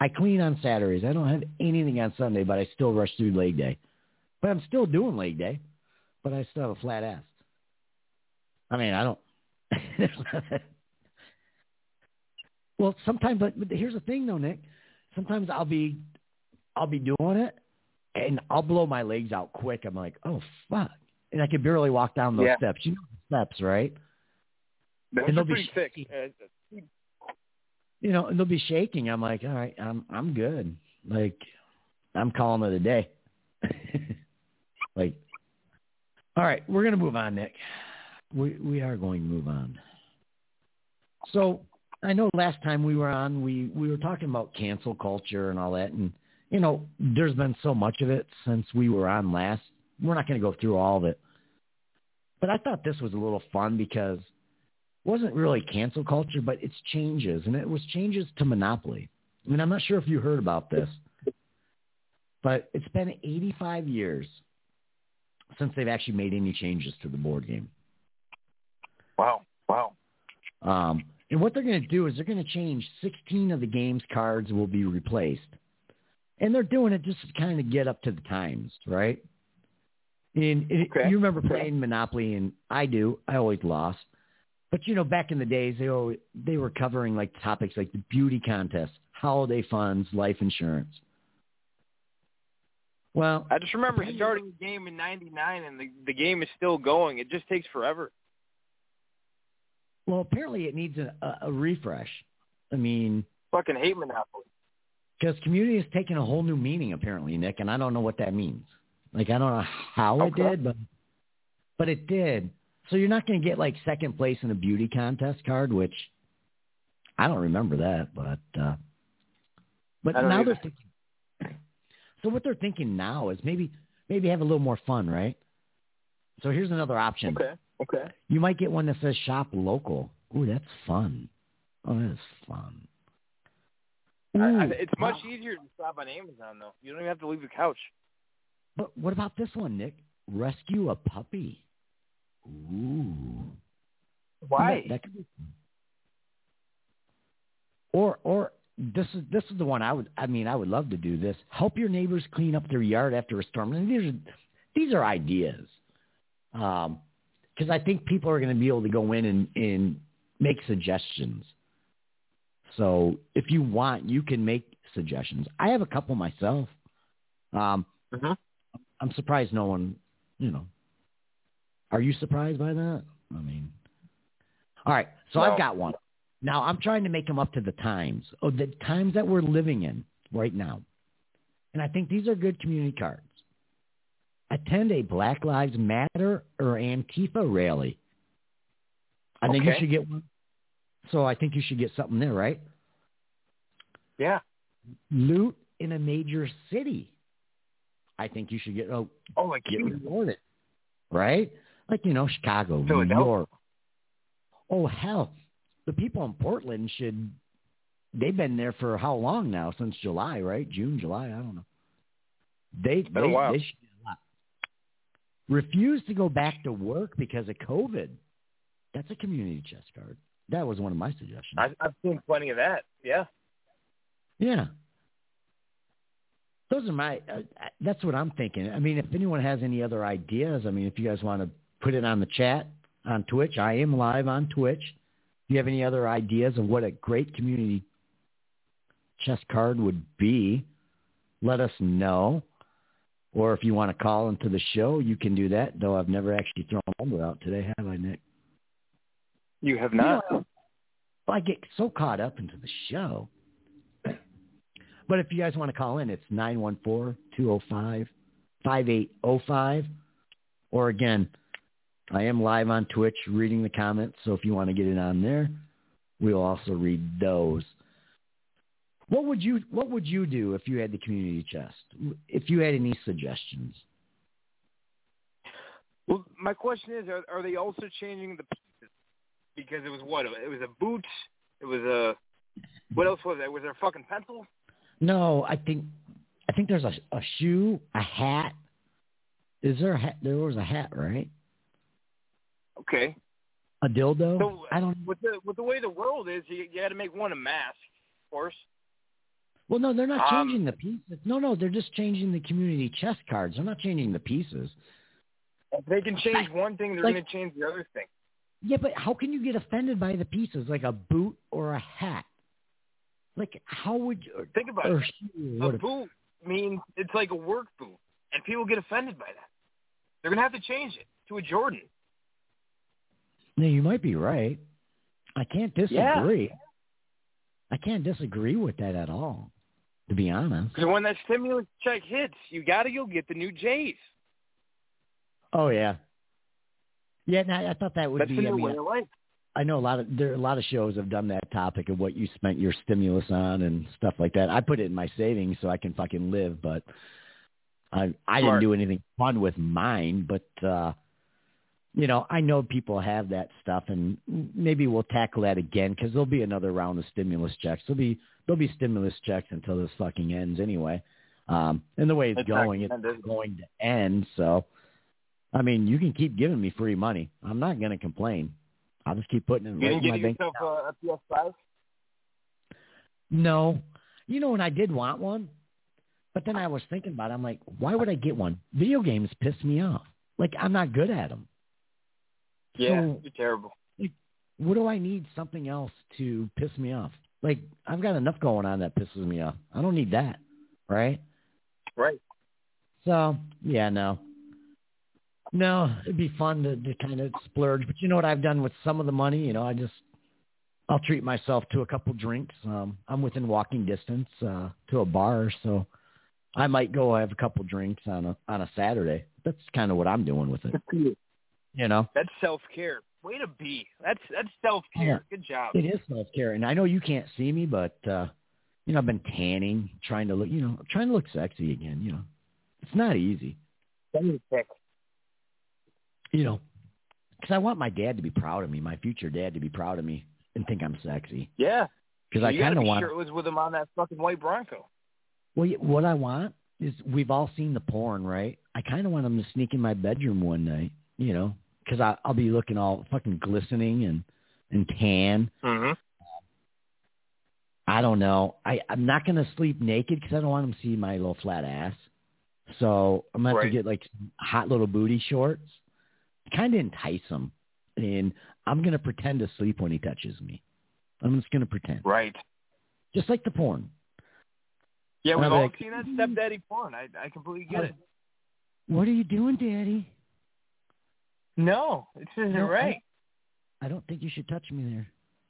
S1: I clean on Saturdays. I don't have anything on Sunday, but I still rush through leg day. But I'm still doing leg day, but I still have a flat ass. I mean, I don't. [LAUGHS] well, sometimes, but, but here's the thing, though, Nick. Sometimes I'll be, I'll be doing it, and I'll blow my legs out quick. I'm like, oh fuck, and I can barely walk down those
S2: Yeah.
S1: steps. You know the steps, right?
S2: Those
S1: And they'll be
S2: pretty thick.
S1: You know, and they'll be shaking. I'm like, all right, I'm I'm good. Like, I'm calling it a day. [LAUGHS] like, all right, we're gonna move on, Nick. We we are going to move on. So I know last time we were on, we we were talking about cancel culture and all that, and you know, there's been so much of it since we were on last. We're not going to go through all of it, but I thought this was a little fun because it wasn't really cancel culture, but it's changes, and it was changes to Monopoly. I mean, I'm not sure if you heard about this, but it's been 85 years since they've actually made any changes to the board game.
S2: wow. Wow.
S1: Um, and what they're going to do is they're going to change 16 of the game's cards will be replaced. And they're doing it just to kind of get up to the times, right? And it,
S2: Okay.
S1: you remember playing Monopoly, and I do. I always lost. But you know, back in the days, they always, they were covering like topics like the beauty contest, holiday funds, life insurance. Well,
S2: I just remember starting the game in '99, and the the game is still going. It just takes forever.
S1: well, apparently it needs a, a, a refresh. I mean,
S2: Fucking hate Monopoly.
S1: Because community has taken a whole new meaning apparently, Nick, and I don't know what that means. Like I don't know how it did, but but it did. So you're not going to get like second place in a beauty contest card, which I don't remember that, but uh but now
S2: either.
S1: they're thinking. So what they're thinking now is maybe maybe have a little more fun, right? So here's another option.
S2: Okay. Okay.
S1: You might get one that says shop local. Ooh, that's fun. Oh, that's fun.
S2: I, I, it's much easier to shop on Amazon though. You don't even have to leave the couch.
S1: But what about this one, Nick? Rescue a puppy. Ooh.
S2: Why?
S1: That, that could be. Or or this is this is the one I would I mean I would love to do this. Help your neighbors clean up their yard after a storm. And these are these are ideas. Um because I think people are going to be able to go in and, and make suggestions. So if you want, you can make suggestions. I have a couple myself. Um,
S2: Mhm.
S1: I'm surprised no one, you know. Are you surprised by that? I mean, all right. So. I've got one. Now I'm trying to make them up to the times, oh, the times that we're living in right now. And I think these are good community cards. Attend a Black Lives Matter or Antifa rally. I think you should get one. So I think you should get something there, right?
S2: Yeah.
S1: Loot in a major city. I think you should get oh
S2: Oh, like
S1: get rewarded, right? Like you know Chicago, New York. Oh hell, the people in Portland should. They've been there for how long now? Since July, right? June, July. I don't know. They they, they should get a lot. Refuse to go back to work because of COVID. That's a community chest card. That was one of my suggestions.
S2: I, I've seen plenty of that. Yeah.
S1: Yeah. those are my. Uh, that's what I'm thinking. I mean, if anyone has any other ideas, I mean, if you guys want to put it on the chat on Twitch, I am live on Twitch. If you have any other ideas of what a great community chest card would be, let us know. Or if you want to call into the show, you can do that. Though I've never actually thrown a number out today, have I, Nick?
S2: You have not.
S1: You know, I get so caught up into the show. But if you guys want to call in, it's 914-205-5805. Or again, I am live on Twitch reading the comments, so if you want to get it on there, we'll also read those. What would you What would you do if you had the community chest? If you had any suggestions?
S2: Well, my question is: Are, are they also changing the? Because it was what? It was a boot. It was a. What else was it? Was there a fucking pencil?
S1: No, I think I think there's a a shoe, a hat. Is there a hat? There was a hat, right?
S2: Okay.
S1: A dildo.
S2: So
S1: I don't.
S2: With the with the way the world is, you, you got to make one a mask, of course.
S1: Well, no, they're not
S2: Um,
S1: changing the pieces. No, no, they're just changing the community chest cards. They're not changing the pieces.
S2: If they can change one thing, they're
S1: Like-
S2: going to change the other thing.
S1: Yeah, but how can you get offended by the pieces, like a boot or a hat? Like, how would you?
S2: Think about it.
S1: shoe,
S2: A boot means it's like a work boot, and people get offended by that. They're going to have to change it to a Jordan.
S1: Now you might be right. I can't disagree. I can't disagree with that at all, to be honest.
S2: Because when that stimulus check hits, you got to go get the new J's.
S1: Oh yeah, yeah. No, I thought that would
S2: That's
S1: be. I mean,
S2: way of life.
S1: I know a lot of there are a lot of shows have done that topic of what you spent your stimulus on and stuff like that. I put it in my savings so I can fucking live, but I I didn't do anything fun with mine. But uh you know, I know people have that stuff, and maybe we'll tackle that again because there'll be another round of stimulus checks. There'll be there'll be stimulus checks until this fucking ends anyway. Um, and the way it's
S2: It's
S1: going, it's
S2: gonna end, is it?
S1: going to end. So, I mean, you can keep giving me free money. I'm not going to complain. I'll just keep putting it
S2: You
S1: right in my bank.
S2: yourself uh, a PS5?
S1: No, you know, and I did want one, but then I was thinking about. it. I'm like, why would I get one? Video games piss me off. Like I'm not good at them.
S2: Yeah,
S1: So-
S2: you're terrible.
S1: What do I need something else to piss me off? Like I've got enough going on that pisses me off. I don't need that, right?
S2: Right.
S1: So yeah, no, no, it'd be fun to, to kind of splurge. But you know what I've done with some of the money? You know, I just I'll treat myself to a couple drinks. Um, I'm within walking distance uh, to a bar, so I might go have a couple drinks on a on a Saturday. That's kind of what I'm doing with it. You know,
S2: That's self care. Way to be. That's that's self care. Good job.
S1: it is self care, and I know you can't see me, but uh, you know I've been tanning, trying to look, you know, trying to look sexy again. You know, it's not easy.
S2: Send me a pic.
S1: You know, because I want my dad to be proud of me, my future dad to be proud of me and think I'm sexy.
S2: Yeah.
S1: Because I kind of want.
S2: be
S1: want.
S2: was with him on that fucking white Bronco.
S1: Well, what I want is we've all seen the porn, right? I kind of want him to sneak in my bedroom one night, you know, because I'll be looking all fucking glistening and and tan.
S2: Mm-hmm.
S1: I don't know. I I'm not gonna sleep naked because I don't want him to see my little flat ass. So I'm gonna have to get like hot little booty shorts, kind of entice him, and I'm gonna pretend to sleep when he touches me. I'm just gonna pretend,
S2: Right.
S1: just like the porn.
S2: Yeah,
S1: And
S2: we've all
S1: like,
S2: seen that stepdaddy porn. I I completely get it.
S1: What are you doing, Daddy?
S2: No, this isn't
S1: No, I-
S2: right.
S1: I don't think you should touch me there.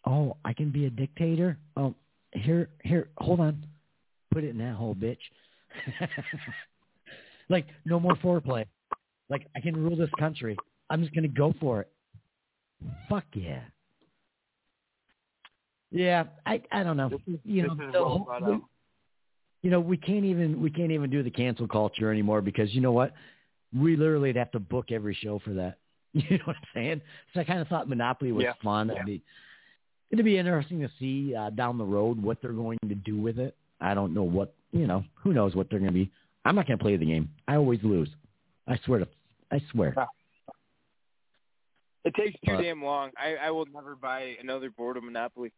S1: Oh, I can be a dictator. Oh, here, here, hold on. Put it in that hole, bitch. [LAUGHS] like no more foreplay. Like I can rule this country. I'm just gonna go for it. Fuck yeah. Yeah, I I don't know. You know, the
S2: well
S1: whole-
S2: thought
S1: we- you know, we can't even we can't even do the cancel culture anymore because you know what? We literally would have to book every show for that. [LAUGHS] You know what I'm saying? So I kind of thought Monopoly was
S2: Yeah.
S1: fun.
S2: Yeah.
S1: It'd be it'd be interesting to see uh, down the road what they're going to do with it. I don't know what you know. Who knows what they're going to be? I'm not going to play the game. I always lose. I swear to. I swear.
S2: It takes too
S1: But-
S2: damn long. I I will never buy another board of Monopoly.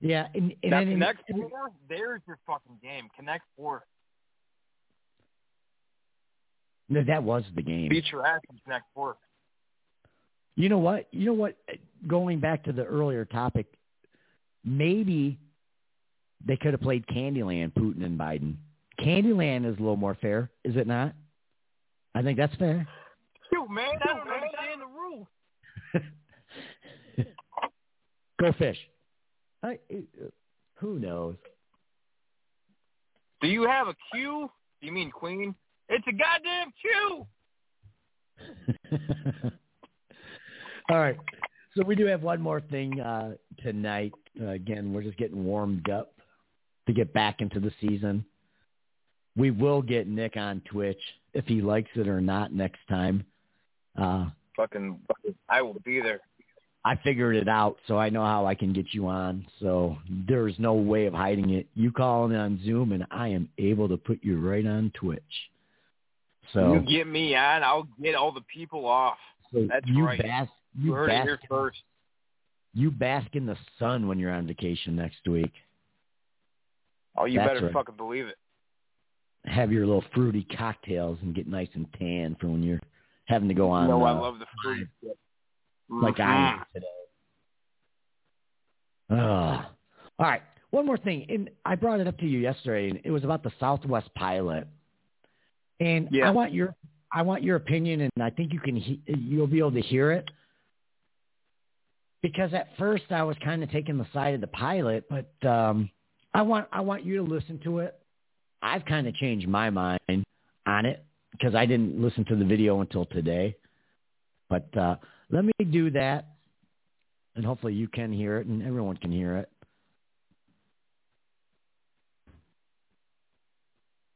S1: Yeah, and, and
S2: Now,
S1: then
S2: Connect Four, there's your fucking game. Connect Four.
S1: No, that was the game.
S2: Beat your ass in next four.
S1: You know what? You know what? Going back to the earlier topic, maybe they could have played Candyland, Putin and Biden. Candyland is a little more fair, is it not? I think that's fair.
S2: Shoot, man, I don't understand the rule. [LAUGHS]
S1: Go fish. I, who knows?
S2: Do you have a Q? Do you mean Queen? It's a goddamn Q. [LAUGHS]
S1: All right. So we do have one more thing uh, tonight. Uh, again, we're just getting warmed up to get back into the season. We will get Nick on Twitch if he likes it or not next time. Uh,
S2: fucking, I will be there.
S1: I figured it out, so I know how I can get you on. So there's no way of hiding it. You call in on Zoom, and I am able to put you right on Twitch. So
S2: you get me on, I'll get all the people off.
S1: So
S2: That's
S1: you
S2: right.
S1: Bask, you,
S2: You heard it
S1: bask,
S2: here first.
S1: You bask in the sun when you're on vacation next week.
S2: Oh, you
S1: That's
S2: better
S1: right.
S2: fucking believe it.
S1: Have your little fruity cocktails and get nice and tan for when you're having to go on.
S2: no, I
S1: uh,
S2: love the fruit.
S1: like I am today. All right. One more thing, and I brought it up to you yesterday, and it was about the Southwest pilot. And
S2: Yeah.
S1: I want your I want your opinion, and I think you can he- you'll be able to hear it. Because at first I was kind of taking the side of the pilot, but um, I want I want you to listen to it. I've kind of changed my mind on it because I didn't listen to the video until today. But uh, let me do that, and hopefully you can hear it and everyone can hear it.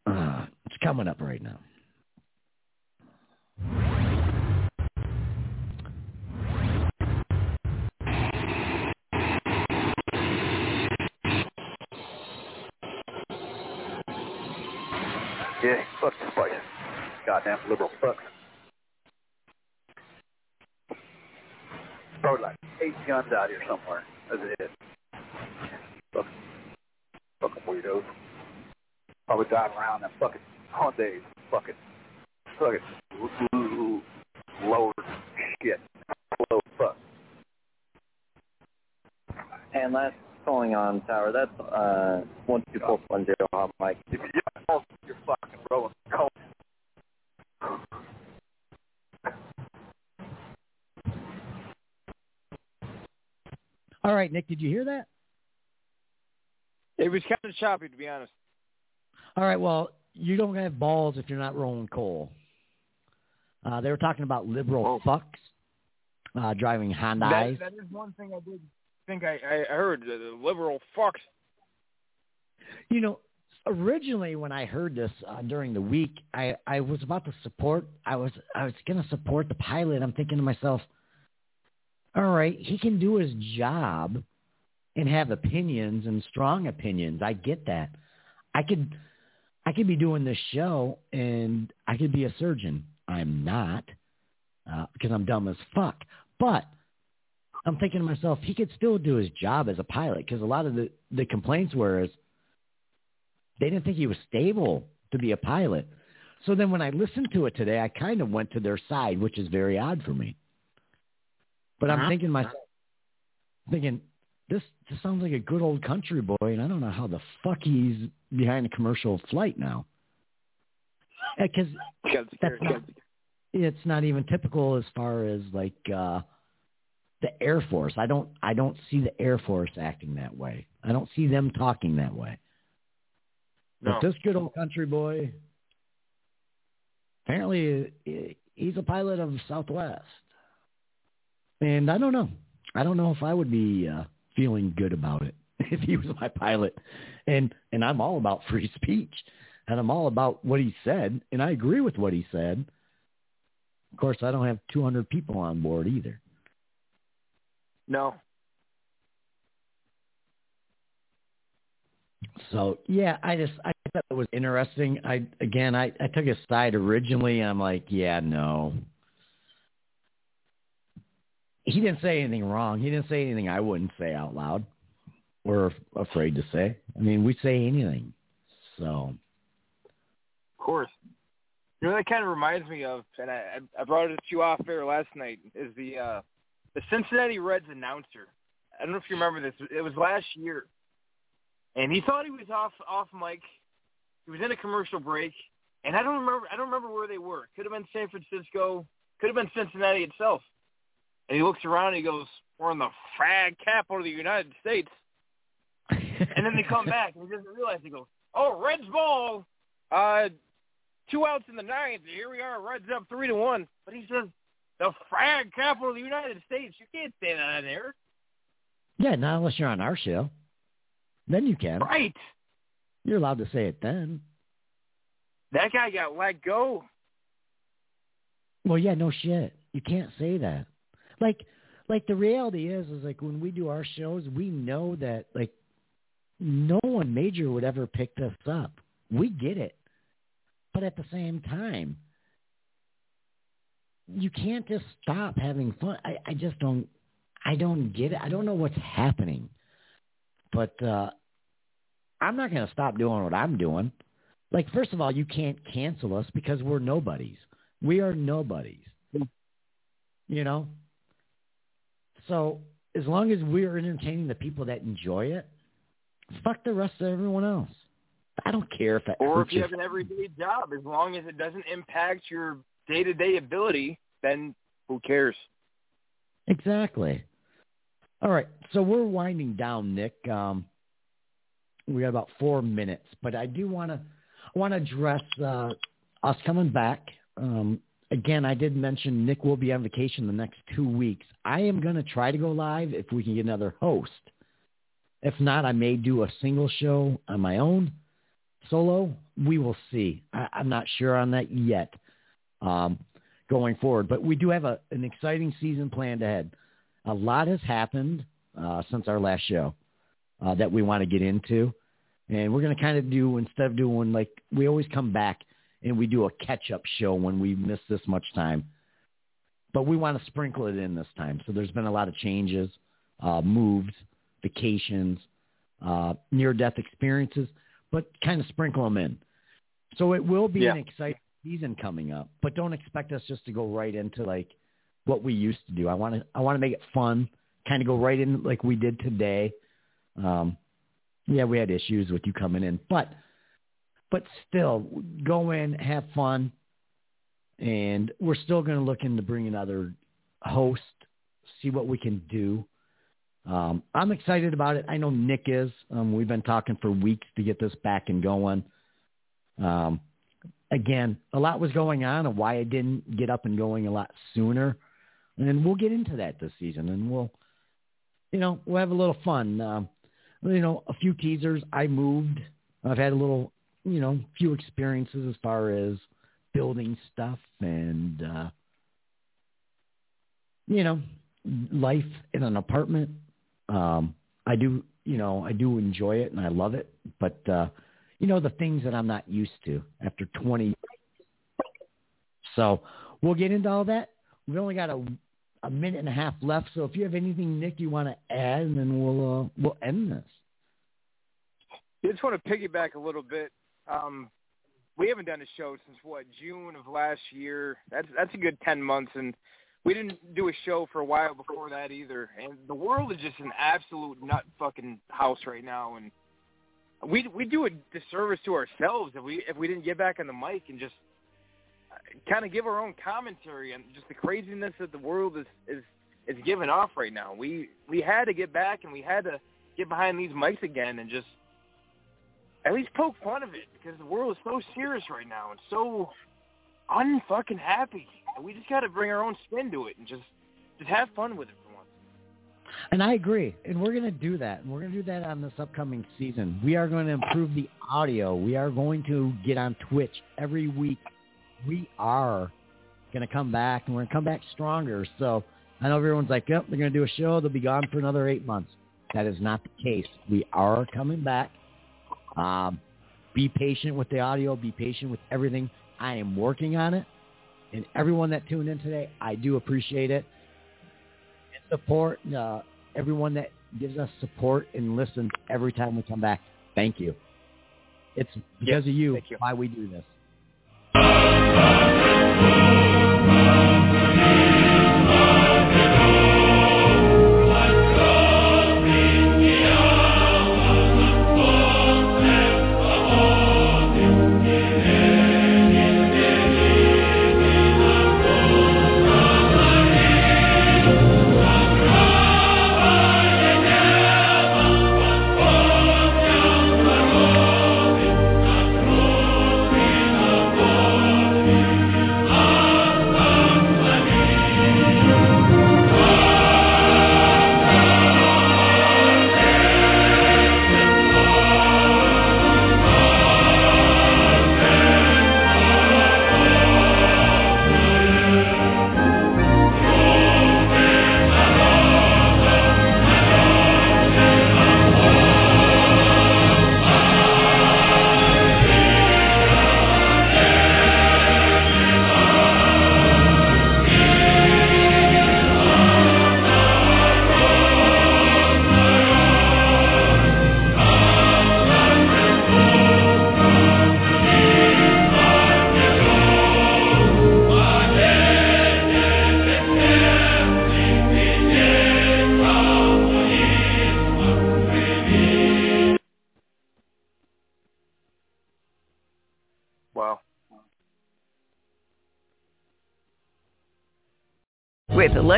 S1: Uh, it's coming up right now.
S4: Yeah, fuck this place. Goddamn liberal fucks. Probably like eight guns out here somewhere, as it is. Fucking, fucking weirdos. Probably driving around in fucking Hyundais, fucking, fucking lower shit. Low fuck.
S5: And last calling on tower, that's uh one two four one zero hot mic.
S4: If you don't, you're fucking rolling coal.
S1: All right, Nick, did you hear that?
S2: It was kind of choppy, to be honest.
S1: All right, well, you don't have balls if you're not rolling coal. Uh, they were talking about liberal fucks uh, driving
S2: That,
S1: Hondas.
S2: that is one thing I did think I, I heard. The liberal fucks.
S1: You know, originally when I heard this uh, during the week, I, I was about to support. I was I was going to support the pilot. I'm thinking to myself, all right, he can do his job and have opinions and strong opinions. I get that. I could I could be doing this show and I could be a surgeon. I'm not uh, because I'm dumb as fuck. But I'm thinking to myself, he could still do his job as a pilot because a lot of the the complaints were is they didn't think he was stable to be a pilot. So then when I listened to it today, I kind of went to their side, which is very odd for me. But I'm
S2: Uh-huh.
S1: thinking myself, thinking this this sounds like a good old country boy, and I don't know how the fuck he's behind a commercial flight now. Because that's not, it's not even typical as far as like uh the Air Force. I don't I don't see the Air Force acting that way. I don't see them talking that way.
S2: No.
S1: But this good old country boy, apparently uh, he's a pilot of Southwest. And I don't know. I don't know if I would be uh, feeling good about it [LAUGHS] if he was my pilot. And and I'm all about free speech, and I'm all about what he said, and I agree with what he said. Of course, I don't have 200 people on board either.
S2: No.
S1: So yeah, I just I thought it was interesting. I again I, I took his side originally and I'm like, yeah, no. He didn't say anything wrong. He didn't say anything I wouldn't say out loud or afraid to say. I mean, we say anything. So
S2: Of course. You know, that kind of reminds me of, and I, I brought it to you off air last night, is the uh, the Cincinnati Reds announcer. I don't know if you remember this. It was last year, and he thought he was off off mic. He was in a commercial break, and I don't remember. I don't remember where they were. Could have been San Francisco. Could have been Cincinnati itself. And he looks around and he goes, "We're in the frag capital of the United States." [LAUGHS] and then they come back and he doesn't realize. He goes, "Oh, Reds ball. Uh, two outs in the ninth. Here we are, Reds up three to one." But he says, "The frag capital of the United States. You can't say that on air."
S1: Yeah, not unless you're on our show. Then you can.
S2: Right.
S1: You're allowed to say it then.
S2: That guy got let go.
S1: Well, yeah, no shit. You can't say that. Like, like the reality is, is like when we do our shows, we know that like no one major would ever pick this up. We get it, but at the same time, you can't just stop having fun. I, I just don't. I don't get it. I don't know what's happening, but uh I'm not going to stop doing what I'm doing. Like, first of all, you can't cancel us because we're nobodies. We are nobodies. You know? So as long as we're entertaining the people that enjoy it, fuck the rest of everyone else. I don't care if that
S2: Or if you have an everyday job, as long as it doesn't impact your day-to-day ability, then who cares?
S1: Exactly. All right, so we're winding down, Nick. Um, we got about four minutes, but I do want to want to address uh, us coming back. Um, again, I did mention Nick will be on vacation the next two weeks. I am going to try to go live if we can get another host. If not, I may do a single show on my own, solo. We will see. I, I'm not sure on that yet um, going forward, but we do have a, an exciting season planned ahead. A lot has happened uh, since our last show uh, that we want to get into. And we're going to kind of do, instead of doing like, we always come back and we do a catch-up show when we miss this much time. But we want to sprinkle it in this time. So there's been a lot of changes, uh, moves, vacations, uh, near-death experiences, but kind of sprinkle them in. So it will be
S2: Yeah.
S1: an exciting season coming up, but don't expect us just to go right into like what we used to do. I want to, I want to make it fun, kind of go right in like we did today. Um, yeah, we had issues with you coming in, but but still, go in, have fun, and we're still going to look into bringing another host, see what we can do. Um, I'm excited about it. I know Nick is. Um, we've been talking for weeks to get this back and going. Um, again, a lot was going on and why I didn't get up and going a lot sooner. And we'll get into that this season and we'll, you know, we'll have a little fun. Um, you know, a few teasers. I moved. I've had a little, you know, few experiences as far as building stuff and, uh, you know, life in an apartment. Um, I do, you know, I do enjoy it and I love it, but, uh, you know, the things that I'm not used to after 20. So we'll get into all that. We've only got a, a minute and a half left. So if you have anything, Nick, you want to add, and then we'll, uh, we'll end this.
S2: I just want to piggyback a little bit. Um, we haven't done a show since what June of last year. That's that's a good ten months, and we didn't do a show for a while before that either. And the world is just an absolute nut fucking house right now, and we we do a disservice to ourselves if we if we didn't get back on the mic and just kind of give our own commentary on just the craziness that the world is is is giving off right now. We we had to get back and we had to get behind these mics again and just at least poke fun of it because the world is so serious right now and so unfucking happy. And we just got to bring our own spin to it and just just have fun with it for once.
S1: And I agree. And we're going to do that. And we're going to do that on this upcoming season. We are going to improve the audio. We are going to get on Twitch every week. We are going to come back, and we're going to come back stronger. So I know everyone's like, yep, they're going to do a show. They'll be gone for another eight months. That is not the case. We are coming back. Um, be patient with the audio. Be patient with everything. I am working on it. And everyone that tuned in today, I do appreciate it. And support uh, everyone that gives us support and listens every time we come back. Thank you. It's because of you,
S2: you.
S1: why we do this.